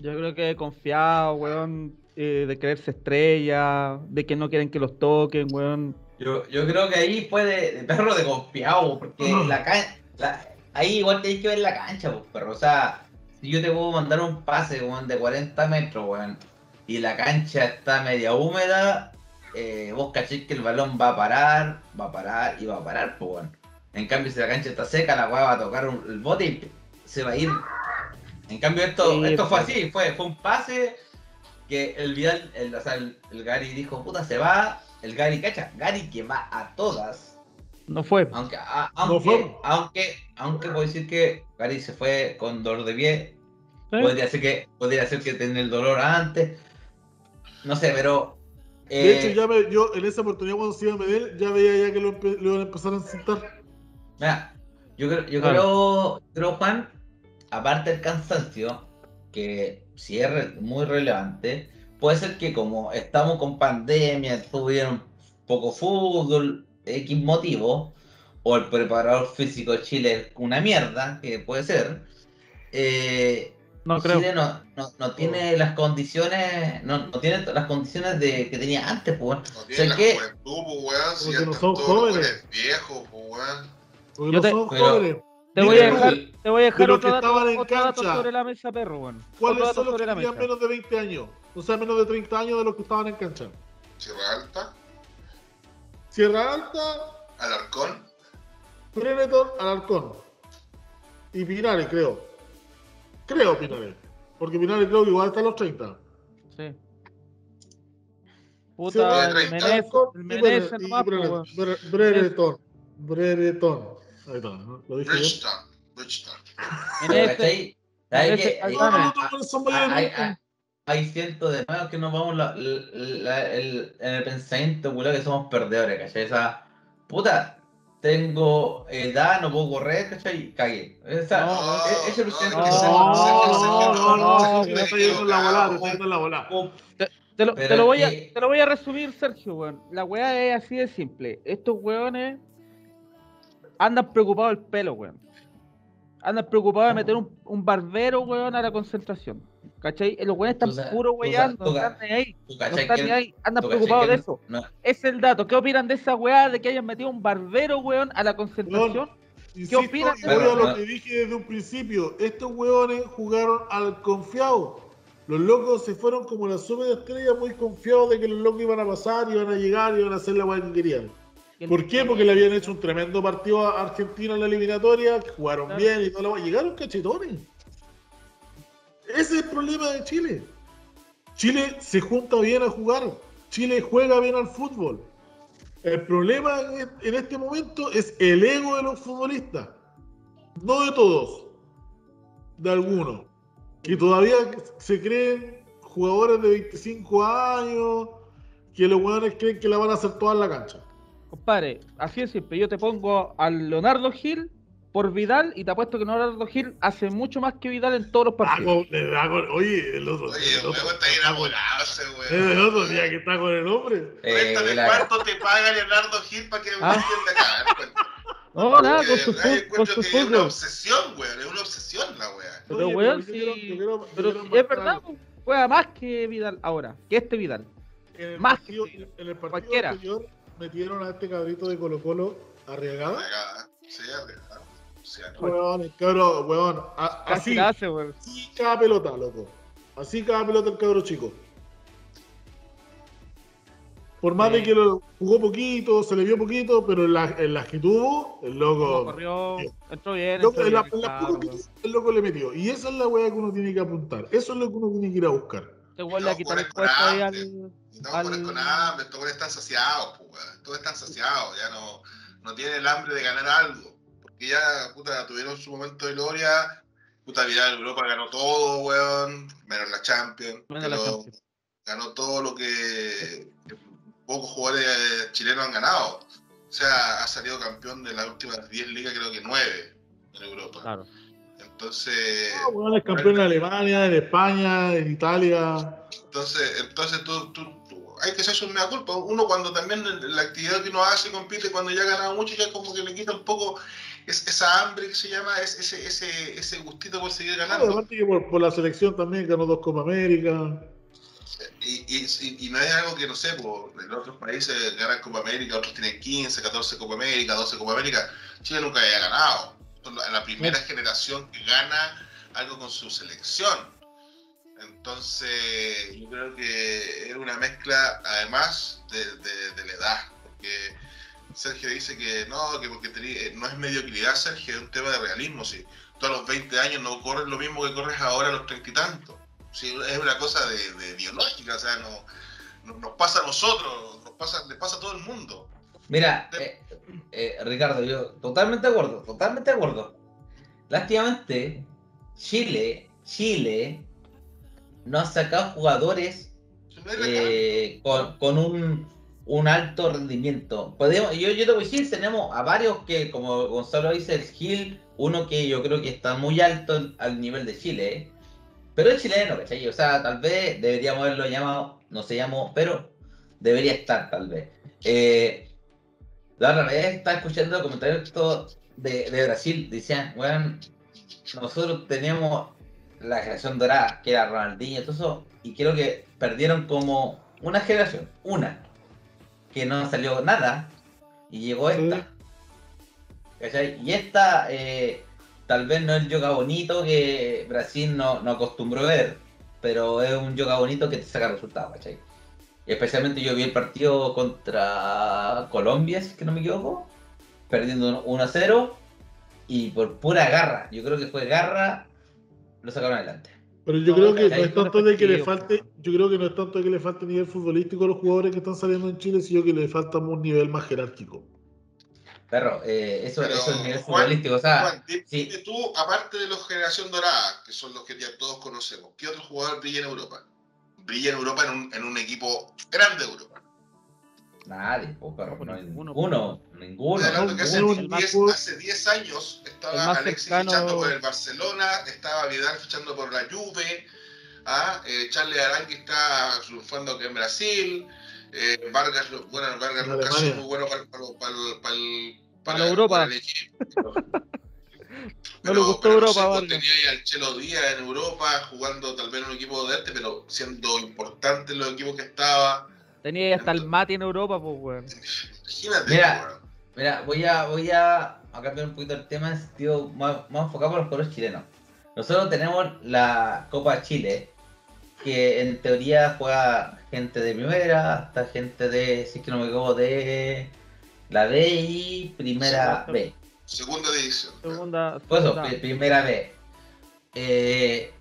Yo creo que confiado, weón, eh, de creerse estrella, de que no quieren que los toquen, weón. Yo, yo creo que ahí fue de, perro de confiado, porque la, la, ahí igual tenéis que ver la cancha, pues, perro. O sea, si yo te puedo mandar un pase, weón, de 40 metros, weón, y la cancha está media húmeda, eh, vos cachés que el balón va a parar, va a parar y va a parar, pues bueno. En cambio, si la cancha está seca, la weá va a tocar un- el bote y se va a ir. En cambio, esto, Sí, esto fue pues. así, fue, fue un pase que el Vidal, el, o sea, el, el Gary dijo, puta, se va. El Gary, cacha, Gary que va a todas. No fue. Aunque, a- No aunque, fue. aunque, aunque puedo decir que Gary se fue con dolor de pie. ¿Sí? Podría ser que, podría ser que tenía el dolor antes. No sé, pero. De eh, hecho, ya me, yo en esa oportunidad cuando se iba a medir, ya veía ya que lo, lo iban a empezar a sentar. Mira, yo creo, yo creo, creo, Juan, aparte del cansancio, que sí es re- muy relevante, puede ser que como estamos con pandemia, tuvieron poco fútbol, X motivo, o el preparador físico de Chile es una mierda, que puede ser, eh, No creo. Chile no, no, no tiene las condiciones, no, no tiene las condiciones de que tenía antes, pues. No tiene la que- juventud, pues, weón. Si no son jóvenes. viejos, pues, weón. Porque no te- son pero- jóvenes. Te voy a dejar, te voy a dejar de otro, que dato, estaban en otro dato cancha. sobre la mesa, perro, bueno. ¿Cuáles son los que tenían mesa. menos de 20 años? O sea, menos de 30 años de los que estaban en cancha. Sierra Alta, Sierra Alta, Alarcón, Predator, Alarcón. Y Pinares, creo. Creo Pinares. Porque Pinares creo que igual está a los 30. Sí. Puta, el Alarcón el y weón. Bre- Brereton. Brereton. Ahí está, ¿no? Lo dije bien. Bridgetown, Bridgetown. Pero, Menezes, ¿cachai? ¿Sabes Menezes, que- ahí No, va, no, men. no, no, son hay, mayores de hay, 20. hay- hay cientos de nuevos que nos vamos la- la- el, en el pensamiento culo que somos perdedores, ¿cachai? Esa puta, tengo edad, no puedo correr, ¿cachai? Cagué. Esa, No, e- no, pensamiento no, que No, no, no, no, no, te lo voy a resumir, Sergio, weón. La weá es así de simple. Estos weones andan preocupados del pelo, weón. Andan preocupados de meter un, un barbero, weón, a la concentración. ¿Cachai? Los weones están Tú sa- puro tú sa- weyando, tú no están ni ahí. ¿Tú No están ni ahí. Andan preocupados de eso. no- es el dato. ¿Qué opinan de esa weá de que hayan metido un barbero, weón, a la concentración? Insisto, opinas y de voy eso? a lo que dije desde un principio. Estos hueones jugaron al confiado. Los locos se fueron como la suma de estrellas muy confiados de que los locos iban a pasar, iban a llegar, iban a hacer la weá que querían. ¿Por qué? Porque le habían hecho un tremendo partido a Argentina en la eliminatoria, jugaron Claro. bien y la weá. Llegaron cachetones. Ese es el problema de Chile. Chile se junta bien a jugar. Chile juega bien al fútbol. El problema en en este momento es el ego de los futbolistas. No de todos, de algunos. Que todavía se creen jugadores de 25 años, que los jugadores creen que la van a hacer toda en la cancha. Compadre, así es simple. Yo te pongo al Leonardo Gil por Vidal y te apuesto que Leonardo Gil hace mucho más que Vidal en todos los partidos. Hago- le hago- oye, el otro, Oye, el el otro- huevo está es weón. el otro día que está con el hombre. eh, Cuéntame la- cuánto te paga Leonardo Gil para que me Ah. entienda acá. No, nada, con su, que es una fútbol. obsesión, weón. Es una obsesión la weá. Pero, weón, sí, Pero es verdad, algo. juega más que Vidal ahora, que este Vidal. El Más partido, que en el partido cualquiera. anterior metieron a este cabrito de Colo Colo arriesgada. Regada. Sí, arriesgada. O sea, no. Weón, el cabro, weón, a- Casi así, la hace, weón. así cada pelota, loco. Así cada pelota el cabro chico. Por más Sí. de que lo jugó poquito, se le vio poquito, pero en, la- en las que tuvo, el loco, corrió, entró bien. loco, entró en la- bien, en claro, que el loco le metió. Y esa es la weá que uno tiene que apuntar. Eso es lo que uno tiene que ir a buscar. Este weón No, le ha quitado el puesto ahí al. No, al- poner con hambre, estos están saciados, pues. Todos están saciados, ya no, no tienen el hambre de ganar algo. Porque ya, puta, tuvieron su momento de gloria. Puta, Vidal Europa ganó todo, weón. Menos la Champions. Menos la Champions. Ganó todo lo que pocos jugadores chilenos han ganado. O sea, ha salido campeón de las últimas 10 ligas, creo que 9 en Europa. Claro. Entonces, Ah, weón, es campeón en Alemania, en España, en Italia. Entonces, entonces tú, tú- tú- hay que hacerse una culpa. Uno cuando también la actividad que uno hace compite, cuando ya ha ganado mucho, ya como que le quita un poco es- esa hambre que se llama, es- ese, ese, ese gustito por seguir Claro, ganando. aparte que por, por la selección también ganó dos Copa América. Y, y, y- y no es algo que, no sé, en otros países ganan Copa América, otros tienen 15, 14 Copa América, 12 Copa América. Chile nunca había ganado. Son la, primera generación que gana algo con su selección. Entonces, yo creo que es una mezcla, además de, de- de la edad. Porque Sergio dice que no, que porque tení- eh, no es mediocridad, Sergio, es un tema de realismo. Si tú a los 20 años no corres lo mismo que corres ahora a los 30 y tantos. Sí, es una cosa de, de biológica, o sea, no, no- nos pasa a nosotros, nos pasa, le pasa a todo el mundo. Mira, eh, eh, Ricardo, yo totalmente de acuerdo, totalmente de acuerdo. Lástimamente, Chile, Chile no ha sacado jugadores eh, con, con un, un alto rendimiento. Podemos, yo, yo te voy a decir, tenemos a varios que, como Gonzalo dice, el Gil, uno que yo creo que está muy alto al- nivel de Chile, pero es chileno, ¿cachai? O sea, tal vez deberíamos haberlo llamado, no se llamó, pero debería estar, tal vez. Eh, la otra vez estaba escuchando comentarios de, de Brasil, decían, weón, nosotros teníamos la generación dorada, que era Ronaldinho y todo eso, y creo que perdieron como una generación, una, que no salió nada, y llegó esta. ¿Cachai? Y esta, eh, tal vez no es el yoga bonito que Brasil no, no acostumbró a ver, pero es un yoga bonito que te saca resultados, ¿cachai? Y especialmente yo vi el partido contra Colombia, si es que no me equivoco, perdiendo 1 a 0, y por pura garra, yo creo que fue garra, lo sacaron adelante. Pero yo No, creo que no es tanto de que le falte, yo creo que no es tanto de que le falte nivel futbolístico a los jugadores que están saliendo en Chile, sino que le falta un nivel más jerárquico. Perro, eh, eso, Pero, eso es nivel Juan, futbolístico, o sea, Juan, di- sí. dime tú, aparte de los Generación Dorada, que son los que ya todos conocemos, ¿qué otro jugador brilla en Europa? Brilla en Europa en un, en un equipo grande de Europa. nadie, po, perro, No, no hay ninguno, ninguno, ninguno. Estoy hablando que hace ninguno, 10, el más fu- hace 10 años estaba Alexis cercano- fichando por el Barcelona, estaba Vidal fichando por la Juve, ah, eh, Charles Arangui está triunfando aquí en Brasil, eh, Vargas, bueno, Vargas sido Alemania. muy bueno para, para, para, para el- Para Europa. el equipo. No le gustó pero Europa, sé, pues, Vargas. tenía ahí al Chelo Díaz en Europa jugando tal vez en un equipo de este, pero siendo importante en los equipos que estaba. Tenía hasta el Mati en Europa, pues, weón. Imagínate, Mira. weón. Mira, voy a, voy a, a cambiar un poquito el tema en sentido más, más enfocado por los jugadores chilenos. Nosotros tenemos la Copa Chile, que en teoría juega gente de primera, hasta gente de, si es que no me equivoco, de la B y primera Sí, B. segunda división. Segunda. Por eso, segunda. pri- primera B. Eh,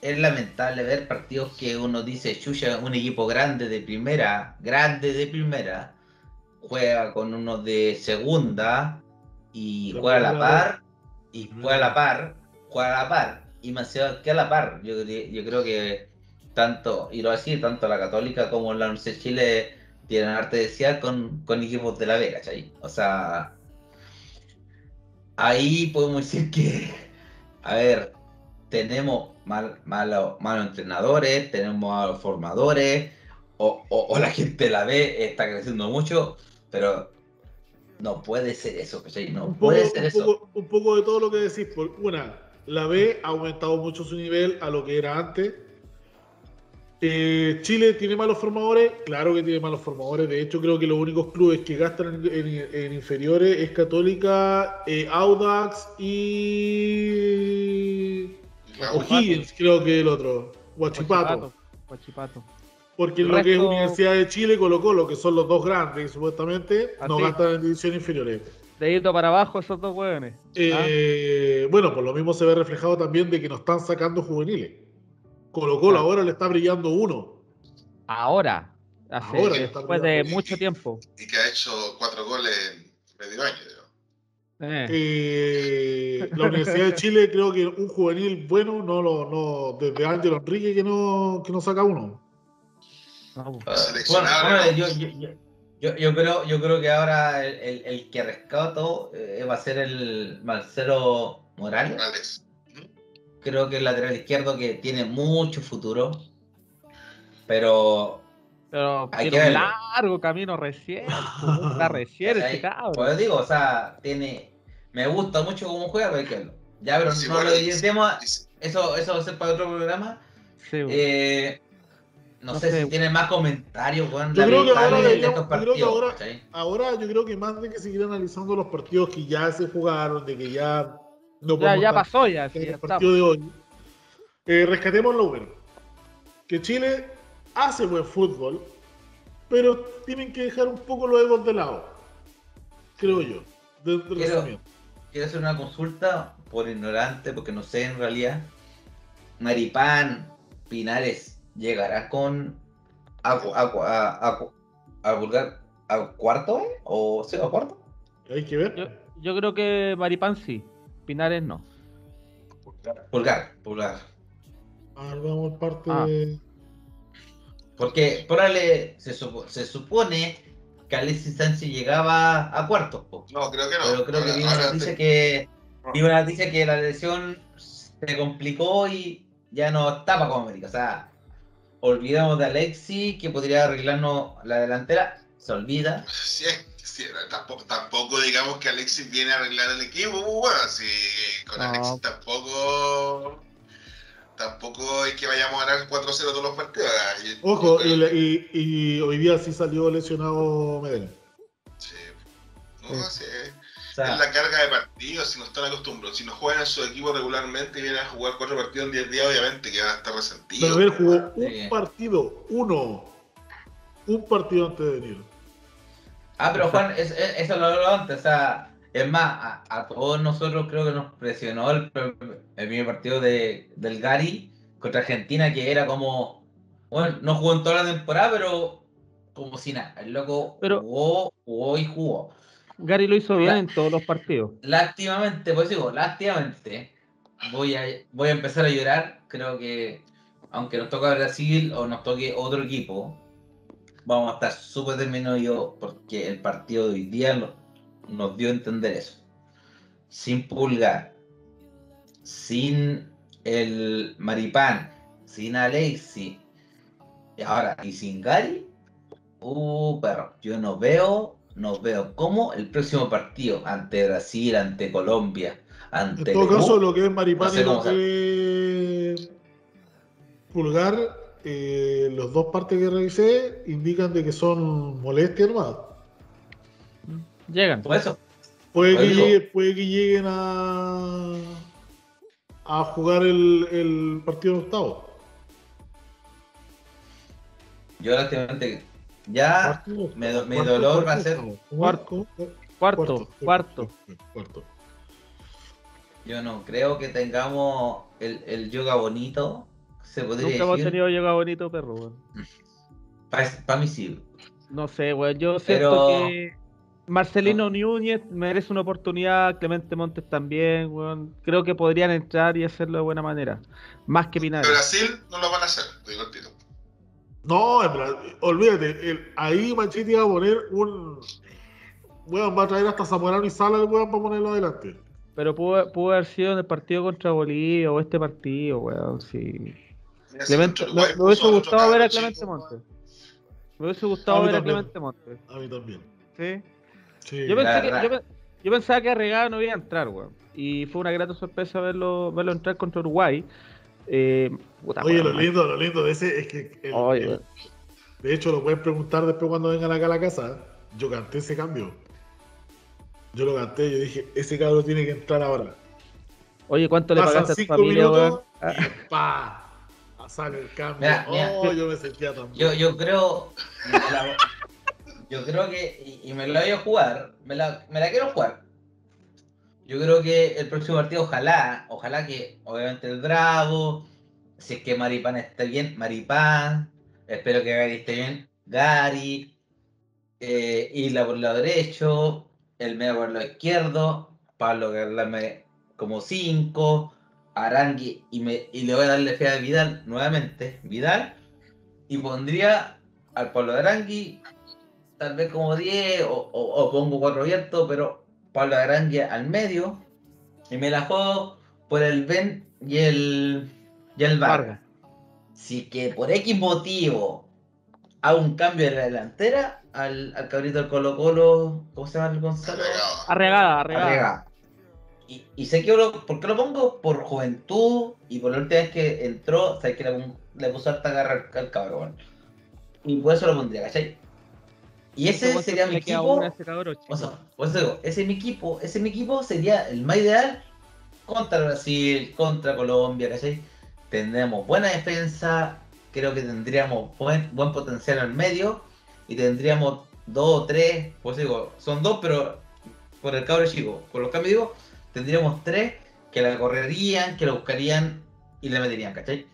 es lamentable ver partidos que uno dice, chucha, un equipo grande de primera, grande de primera, juega con uno de segunda y juega a la par, y juega a la par, juega a la par, y más que a la par. Yo, yo creo que tanto, y lo así, tanto la Católica como la Universidad de Chile tienen arte de desear con, con equipos de la B, ¿cachai? O sea, ahí podemos decir que, a ver, tenemos mal, malo- malos entrenadores, tenemos malos formadores, o, o- o la gente la B está creciendo mucho, pero no puede ser eso, ¿cachai? No un poco, puede ser un eso. poco- un poco de todo lo que decís. Por una, la B ha aumentado mucho su nivel a lo que era antes. Eh, Chile tiene malos formadores, claro que tiene malos formadores. De hecho, creo que los únicos clubes que gastan en, en- en inferiores es Católica, eh, Audax y. O'Higgins, creo que el otro, Huachipato. Guachipato. Porque El lo que es Universidad de Chile, Colo Colo, que son los dos grandes, supuestamente, no Así. gastan en divisiones inferiores. Dedito para abajo esos dos weones. Ah, Eh, Bueno, por lo mismo se ve reflejado también de que nos están sacando juveniles. Colo Colo Claro. ahora le está brillando uno. Ahora. Hace, Ahora después de mucho tiempo. Y que ha hecho cuatro goles en medio año. digo. Eh, Eh, la Universidad de Chile creo que un juvenil bueno, no lo, no, desde Ángel Enrique que no, que no saca uno. no, Bueno, yo, yo, yo, yo- yo creo, yo creo que ahora el, el- el que rescato eh, va a ser el Marcelo Morales. Morales. Creo que el lateral izquierdo que tiene mucho futuro. Pero Pero Hay tiene que un verlo. largo camino recién. Está recién ese cabrón. Pues digo, o sea, tiene. Me gusta mucho cómo juega, pero hay que verlo. Ya, pero Sí, no bueno, lo digamos. y- Eso, eso va a ser para otro programa. Sí. Eh, no, No sé, sé. si tiene más comentarios, weón. Yo creo que ahora de deberíamos- estos yo creo que partidos, ahora-. Ahora yo creo que más de que seguir analizando los partidos que ya se jugaron, de que ya no ya, ya pasó, ya. sí, el partido de hoy, eh, rescatemos lo bueno. Que Chile hace buen fútbol, pero tienen que dejar un poco los egos de lado. Creo yo. de- de Quiero-. Quiero hacer una consulta por ignorante, porque no sé en realidad. Maripán Pinares llegará con a, a, a, a, a Bulgar a cuarto eh? o sí, a cuarto. Hay que ver. Yo, yo creo que Maripán sí, Pinares no. Pulgar, pulgar. A ver, vamos parte Ah. de. Porque por ahí se, supo- se supone que Alexis Sánchez llegaba a cuartos, po. No, creo que no. pero creo que Ahora- vi una ahora noticia que vi una noticia que la lesión se complicó y ya no estaba como América. O sea, olvidamos de Alexis que podría arreglarnos la delantera, se olvida. Sí, sí, tampoco, tampoco digamos que Alexis viene a arreglar el equipo, pues, bueno, si con No. Alexis tampoco tampoco es que vayamos a ganar 4-0 todos los partidos. ah, Ojo, y, creo le- que- y- y hoy día sí salió lesionado Medellín. sí. No, Sí. sí, O sea, Es la carga de partidos, si no están acostumbrados. Si no juegan en su equipo regularmente y vienen a jugar cuatro partidos en 10 días, obviamente que van a estar resentidos. Pero él jugó un Sí. partido, uno. Un partido antes de venir. Ah, pero Juan, es- es- eso lo hablaba antes, o sea, es más, a, a todos nosotros creo que nos presionó el, pr- el primer partido de, del Gary contra Argentina, que era como, bueno, no jugó en toda la temporada, pero como si nada, el loco Pero- jugó, jugó y jugó. Gary lo hizo bien en todos los partidos. Lástimamente, pues digo, lástimamente, voy a, voy a empezar a llorar, creo que aunque nos toque Brasil o nos toque otro equipo, vamos a estar súper terminados porque el partido de hoy día no- nos dio a entender eso. Sin Pulgar, sin el Maripán, sin Alexi, y ahora, y sin Gary, uh, perro, yo no veo, no veo cómo el próximo partido ante Brasil, ante Colombia, En ante todo Perú, caso, lo que es Maripán no sé y lo que es Pulgar, eh, los dos partes que revisé indican de que son molestias nomás. Llegan. por eso, Puede que, llegue- puede que lleguen a, a jugar el, el partido de octavo. yo lástimamente ya me do- mi cuarto, dolor cuarto, va a ser- octavo. Cuarto. Cuarto, Cuarto, cuarto. cuarto. yo no creo que tengamos el, el yoga bonito, se podría Nunca hemos tenido yoga bonito, perro, weón. para mí sí. No sé, weón. Yo siento Pero- que Marcelino Núñez merece una oportunidad, Clemente Montes también, weón. Creo que podrían entrar y hacerlo de buena manera. Más que Pinares. Brasil no lo van a hacer, digo tiro. No, olvídate, el- ahí Manchiti va a poner un. Weón, va a traer hasta Zamorano y Sala el weón para ponerlo adelante. Pero pudo, pudo haber sido en el partido contra Bolivia o este partido, weón. Sí. Clemente, me, me hubiese gustado ver a Clemente Montes. Me hubiese gustado ver a. Clemente Montes. A mí también. Sí. Sí. Yo, pensé que, yo, yo pensaba que Arregada no iba a entrar, weón. Y fue una grata sorpresa verlo, verlo entrar contra Uruguay. Eh, puta, Oye, lo lindo, lo lindo de ese es que. el- Oye, el- weón. de hecho, lo pueden preguntar después cuando vengan acá a la casa. Yo canté ese cambio. Yo lo canté, yo dije, ese cabrón tiene que entrar ahora. Oye, ¿cuánto le pagaste a tu familia, weón? minutos y ¡pa! Sale el cambio. Mira, mira. oh, yo me sentía tan Yo, yo creo. la- yo creo que. Y, y me la voy a jugar. Me la, me la quiero jugar. Yo creo que el próximo partido, ojalá. Ojalá que, obviamente, el Bravo. Si es que Maripán esté bien, Maripán. Espero que Gary esté bien, Gary. Eh, Isla por el lado derecho. El medio por el lado izquierdo. Pablo Garlame como 5. Arangui. Y, me, y le voy a darle fe a Vidal nuevamente. Vidal y pondría al Pablo de Arangui tal vez como 10 o, o- o pongo 4 abiertos, pero Pablo de Arangui al medio y me la juego por el Ben y el, y el Vargas. Si que por X motivo hago un cambio en la delantera al, al cabrito del Colo Colo, ¿cómo se llama el Gonzalo? Arregada, arregada. Arregada. Y, y sé que lo, ¿por qué lo pongo? Por juventud y por la última vez que entró, sabes que le, le puso harta garra al, al cabrón. Y por eso lo pondría, ¿cachai? Y ese ¿Cuánto sería mi equipo. O sea, por eso digo, ese es mi equipo, ese es mi equipo sería el más ideal contra Brasil, contra Colombia, ¿cachai? Tendríamos buena defensa, creo que tendríamos buen, buen potencial al medio y tendríamos dos o tres, pues digo, son dos, pero por el cabro chico, por los cambios digo, tendríamos tres que la correrían, que la buscarían y le meterían, ¿cachai?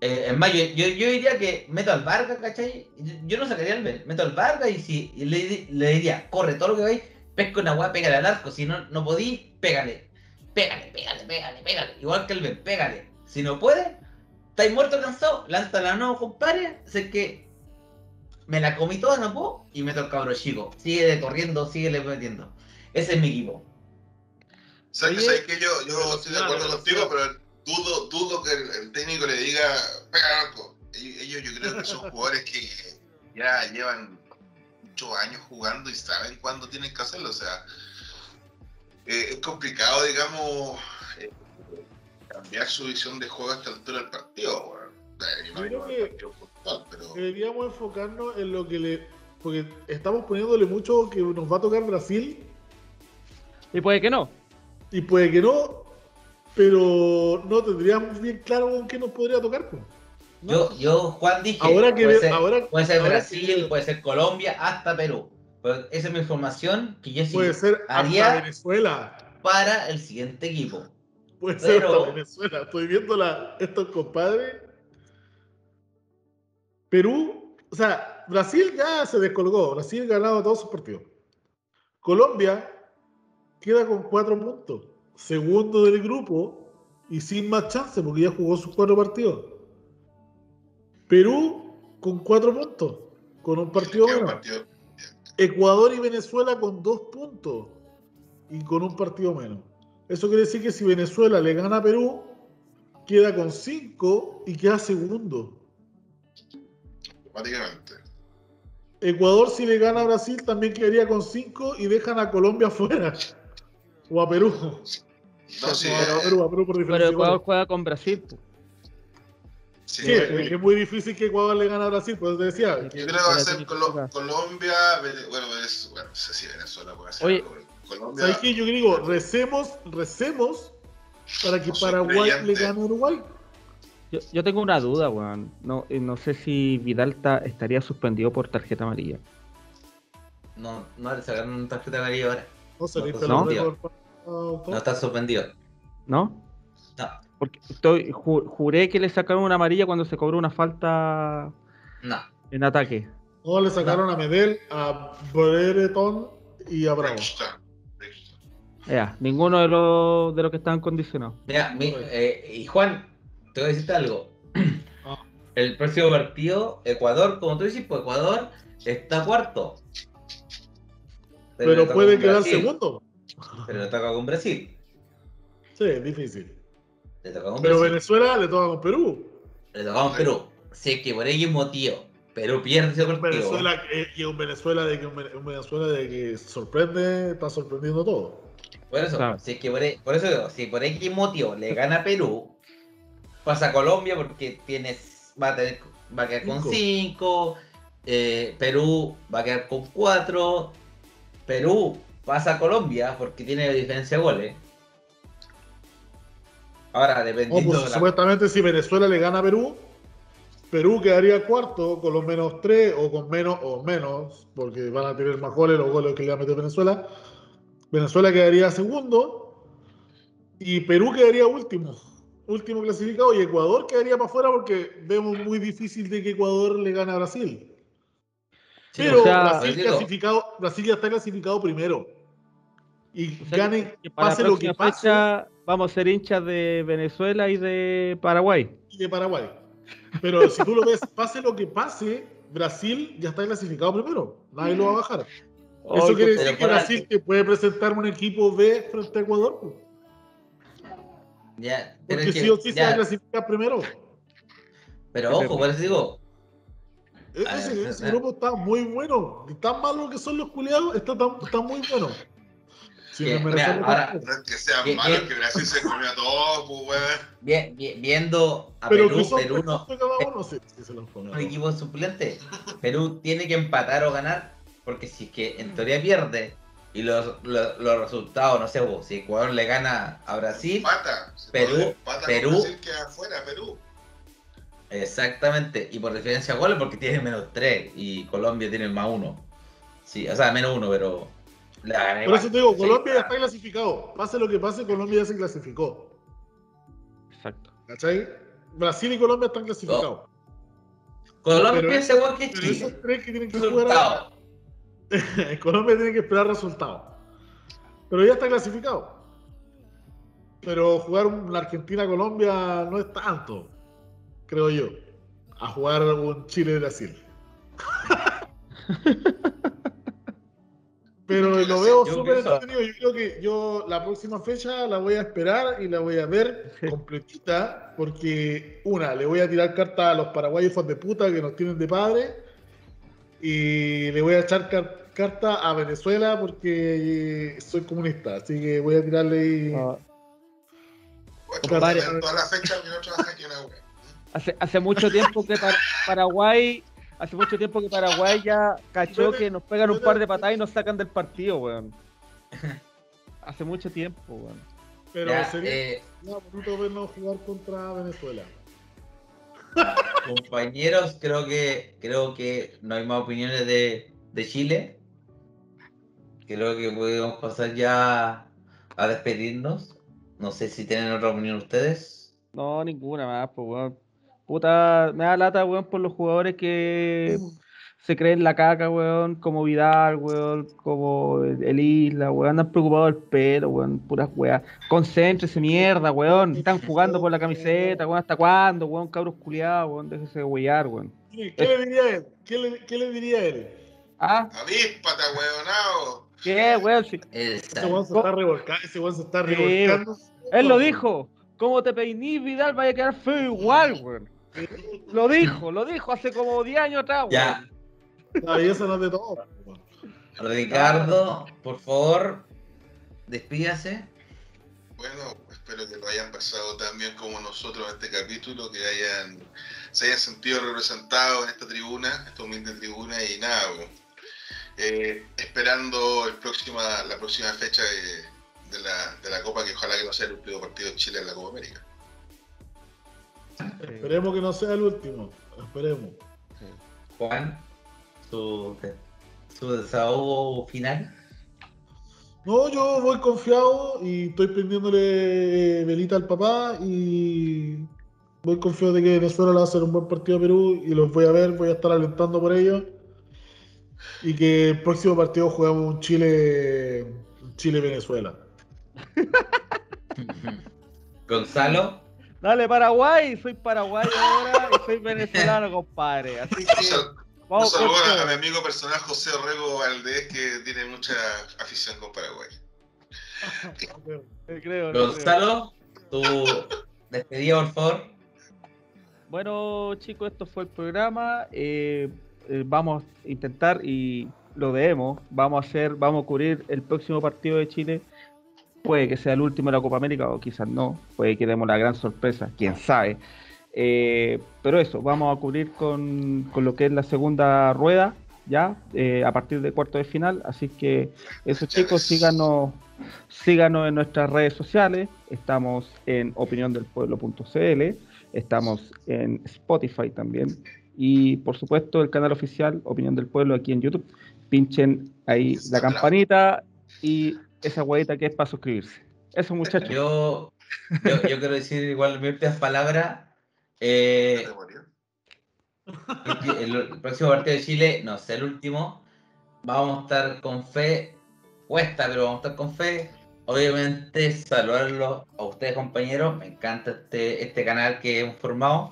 Eh, en mayo, yo, yo diría que meto al Vargas, ¿cachai? Yo, no sacaría al Ben, meto al Vargas y si le, le diría, corre todo lo que veis, pesca una weá, pégale al arco, si no, no podí, pégale. Pégale, pégale, pégale, pégale. Igual que el Ben, pégale. Si no puede, estáis muerto cansado, lánzala no, compadre. Sé que me la comí toda, no puedo, y meto al cabro chico. Sigue corriendo, sigue metiendo. Ese es mi equipo. ¿Sabes, Oye, sabes que yo, yo estoy de acuerdo contigo, pero dudo, dudo que el, el técnico le diga, pega arco. Ellos, yo creo que son jugadores que ya llevan muchos años jugando y saben cuándo tienen que hacerlo. O sea, eh, es complicado, digamos, eh, cambiar su visión de juego a esta altura del partido. weón. O sea, yo no Yo digo creo el partido puntual, pero Deberíamos enfocarnos en lo que le. Porque estamos poniéndole mucho que nos va a tocar Brasil Y puede que no. Y puede que no, pero no tendríamos bien claro con qué nos podría tocar. pues. Yo, yo, Juan, dije, Ahora que puede, ser, ahora- puede ser ahora Brasil, que- puede ser Colombia, hasta Perú. Pero esa es mi información que yo sí Puede ser haría- hasta Venezuela. para el siguiente equipo. Puede ser Pero- hasta Venezuela. Estoy viendo la, estos compadres. Perú, o sea, Brasil ya se descolgó. Brasil ganaba todos sus partidos. Colombia queda con cuatro puntos. Segundo del grupo y sin más chance porque ya jugó sus cuatro partidos. Perú con cuatro puntos, con un partido menos. Ecuador y Venezuela con dos puntos y con un partido menos. Eso quiere decir que si Venezuela le gana a Perú, queda con cinco y queda segundo. automáticamente. Ecuador si le gana a Brasil también quedaría con cinco y dejan a Colombia fuera. O a Perú. No, sí, No, a Perú, a Perú por Pero Ecuador goles. juega con Brasil. sí, Sí, es es muy difícil que Ecuador le gane a Brasil, por eso te decía. Yo creo que va a ser Colo- Colombia, bueno, Venez- bueno, no sé si Venezuela puede ser. Oye. algo, Colombia, ¿Sabes qué? Yo digo, recemos, recemos para que No Paraguay le gane a Uruguay. Yo, yo tengo una duda, weón. No, eh, no sé si Vidal ta- estaría suspendido por tarjeta amarilla. No, no le sacaron tarjeta amarilla ahora. No No, no. pa- No está suspendido. ¿No? No, Porque estoy, ju- juré que le sacaron una amarilla cuando se cobró una falta no. en ataque. No, le sacaron a Medel, a Brereton y a Bravo. Ya, ninguno de los de los que estaban condicionados. Mira, mi- eh, y Juan, te voy a decirte algo. Ah. El próximo partido, Ecuador, como tú dices, pues Ecuador está cuarto. Pero puede quedar Brasil, segundo. Pero le toca con Brasil. Sí, es difícil. Le toca con Pero Brasil. Venezuela le toca con Perú. Le toca con Perú. Sé que por X motivo Perú pierde ese partido. Venezuela, eh, y un Venezuela de que un Vene- un Venezuela de que sorprende, está sorprendiendo todo. Por eso, Claro. si es que por, por eso digo, si por X motivo le gana a Perú, pasa a Colombia porque tienes, va a tener, va a quedar con Cinco. 5, Perú va a quedar con 4, Perú pasa a Colombia porque tiene diferencia de goles. Ahora, dependiendo pues, de la- supuestamente si Venezuela le gana a Perú, Perú quedaría cuarto con los menos tres o con menos o menos, porque van a tener más goles los goles que le va a meter Venezuela. Venezuela quedaría segundo y Perú quedaría último, último clasificado y Ecuador quedaría para afuera porque vemos muy difícil de que Ecuador le gane a Brasil. Sí, Pero o sea, Brasil, clasificado, Brasil ya está clasificado primero. Y O sea, gane, que para pase la lo que pase, fecha vamos a ser hinchas de Venezuela y de Paraguay. y de Paraguay. Pero si tú lo ves, pase lo que pase, Brasil ya está clasificado primero. Nadie lo va a bajar. Eso quiere decir que Brasil te puede presentar un equipo B frente a Ecuador. pues. ya, pero Porque es que- sí o sí se va a clasificar primero. pero ojo, por eso digo, Ese, grupo está muy bueno. Y tan malo que son los culiados, está, tan, está muy bueno. Sí, Bien, me mira, ahora- que sea Bien, malo, bien. que Brasil se comió a todo, pues, viendo a Pero Perú, Perú no, uno, sí, sí se los come. un equipo suplente. Perú tiene que empatar o ganar, porque si es que en teoría pierde y los, los, los resultados, no sé, vos, si Ecuador le gana a Brasil, Empata. Si Perú- empata con Perú- Brasil queda afuera, Perú. Exactamente, y por diferencia de goles porque tiene menos 3 y Colombia tiene más 1. Sí, o sea, menos 1, pero la Por eso te digo, Colombia ya está clasificado. Pase lo que pase, Colombia ya se clasificó. Exacto. ¿Cachai? Brasil y Colombia están clasificados. Colombia piensa igual que Chile. Esos tres que tienen que jugar. Colombia tiene que esperar resultados. Pero ya está clasificado. Pero jugar una Argentina-Colombia no es tanto, creo yo, a jugar un Chile-Brasil. Pero lo veo súper entretenido. Yo creo que yo la próxima fecha la voy a esperar y la voy a ver completita, porque una, le voy a tirar carta a los paraguayos de puta que nos tienen de padre, y le voy a echar carta a Venezuela porque soy comunista, así que voy a tirarle ahí. Ah. Hace, hace mucho tiempo que Paraguay Hace mucho tiempo que Paraguay ya cachó que nos pegan un par de patadas y nos sacan del partido, weón. Hace mucho tiempo, weón. Pero sería eh, bonito vernos jugar contra Venezuela. Compañeros, creo que creo que no hay más opiniones de, de Chile. Creo que podemos pasar ya a despedirnos. No sé si tienen otra opinión ustedes. No, ninguna más, pues, weón. Puta, me da lata, weón, por los jugadores que se creen la caca, weón, como Vidal, weón, como el Isla, weón, andan preocupados del pelo, weón, puras weas. Concéntrese, mierda, weón, están jugando por la camiseta, weón, ¿hasta cuándo, weón, cabros culiados, weón, déjese de weyar, weón. ¿Qué, le diría él? ¿Qué le, qué le diría él? ¿Ah? Avíspate, weonado. ¿Qué, weón? Ese weón se está revolcando, ese weón se está revolcando. él lo dijo, como te peinís, Vidal, vaya a quedar feo igual, weón. Lo dijo, lo dijo hace como 10 años atrás. Ya. No, y eso no es de todo. Ricardo, por favor, despídase. Bueno, espero que lo hayan pasado tan bien como nosotros en este capítulo, que hayan se hayan sentido representados en esta tribuna, esta humilde tribuna, y nada, eh, esperando el próxima, la próxima fecha de, la, de la Copa, que ojalá que no sea el último partido de Chile en la Copa América. Esperemos que no sea el último. Esperemos. Juan, su, su desahogo final. No, yo voy confiado y estoy prendiéndole velita al papá y voy confiado de que Venezuela va a hacer un buen partido a Perú y los voy a ver, voy a estar alentando por ellos y que el próximo partido jugamos un Chile Chile Venezuela. Gonzalo. Dale, Paraguay, soy paraguayo ahora y soy venezolano, compadre. Así que. Vamos un saludo a, mi amigo personal José Orrego Valdés, que tiene mucha afición con Paraguay. creo, Gonzalo, tu despedida, por favor. Bueno, chicos, esto fue el programa. Eh, eh, vamos a intentar y lo debemos. Vamos a hacer, vamos a cubrir el próximo partido de Chile Puede que sea el último de la Copa América o quizás no. Puede que demos la gran sorpresa, quién sabe. Eh, pero eso, vamos a cubrir con, lo que es la segunda rueda, ya, eh, a partir de cuarto de final. Así que esos chicos, síganos, síganos en nuestras redes sociales. Estamos en opiniondelpueblo.cl, estamos en Spotify también. Y por supuesto, el canal oficial Opinión del Pueblo aquí en YouTube. Pinchen ahí la campanita y esa huevita que es para suscribirse. Eso, muchachos. Yo, yo, quiero decir igual mis palabras. Eh, el, próximo partido de Chile, no sé, el último, vamos a estar con fe, cuesta, pero vamos a estar con fe. Obviamente, saludarlos a ustedes, compañeros. Me encanta este, este canal que hemos formado.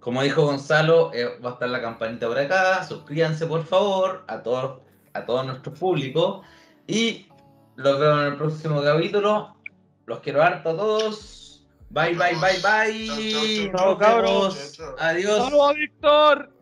Como dijo Gonzalo, eh, va a estar la campanita por acá. Suscríbanse, por favor, a todos, a todos nuestros públicos. Y los veo en el próximo capítulo. Los quiero harto a todos. Bye, bye, bye, bye. Chao, cabros. Adiós. Saludos, Víctor.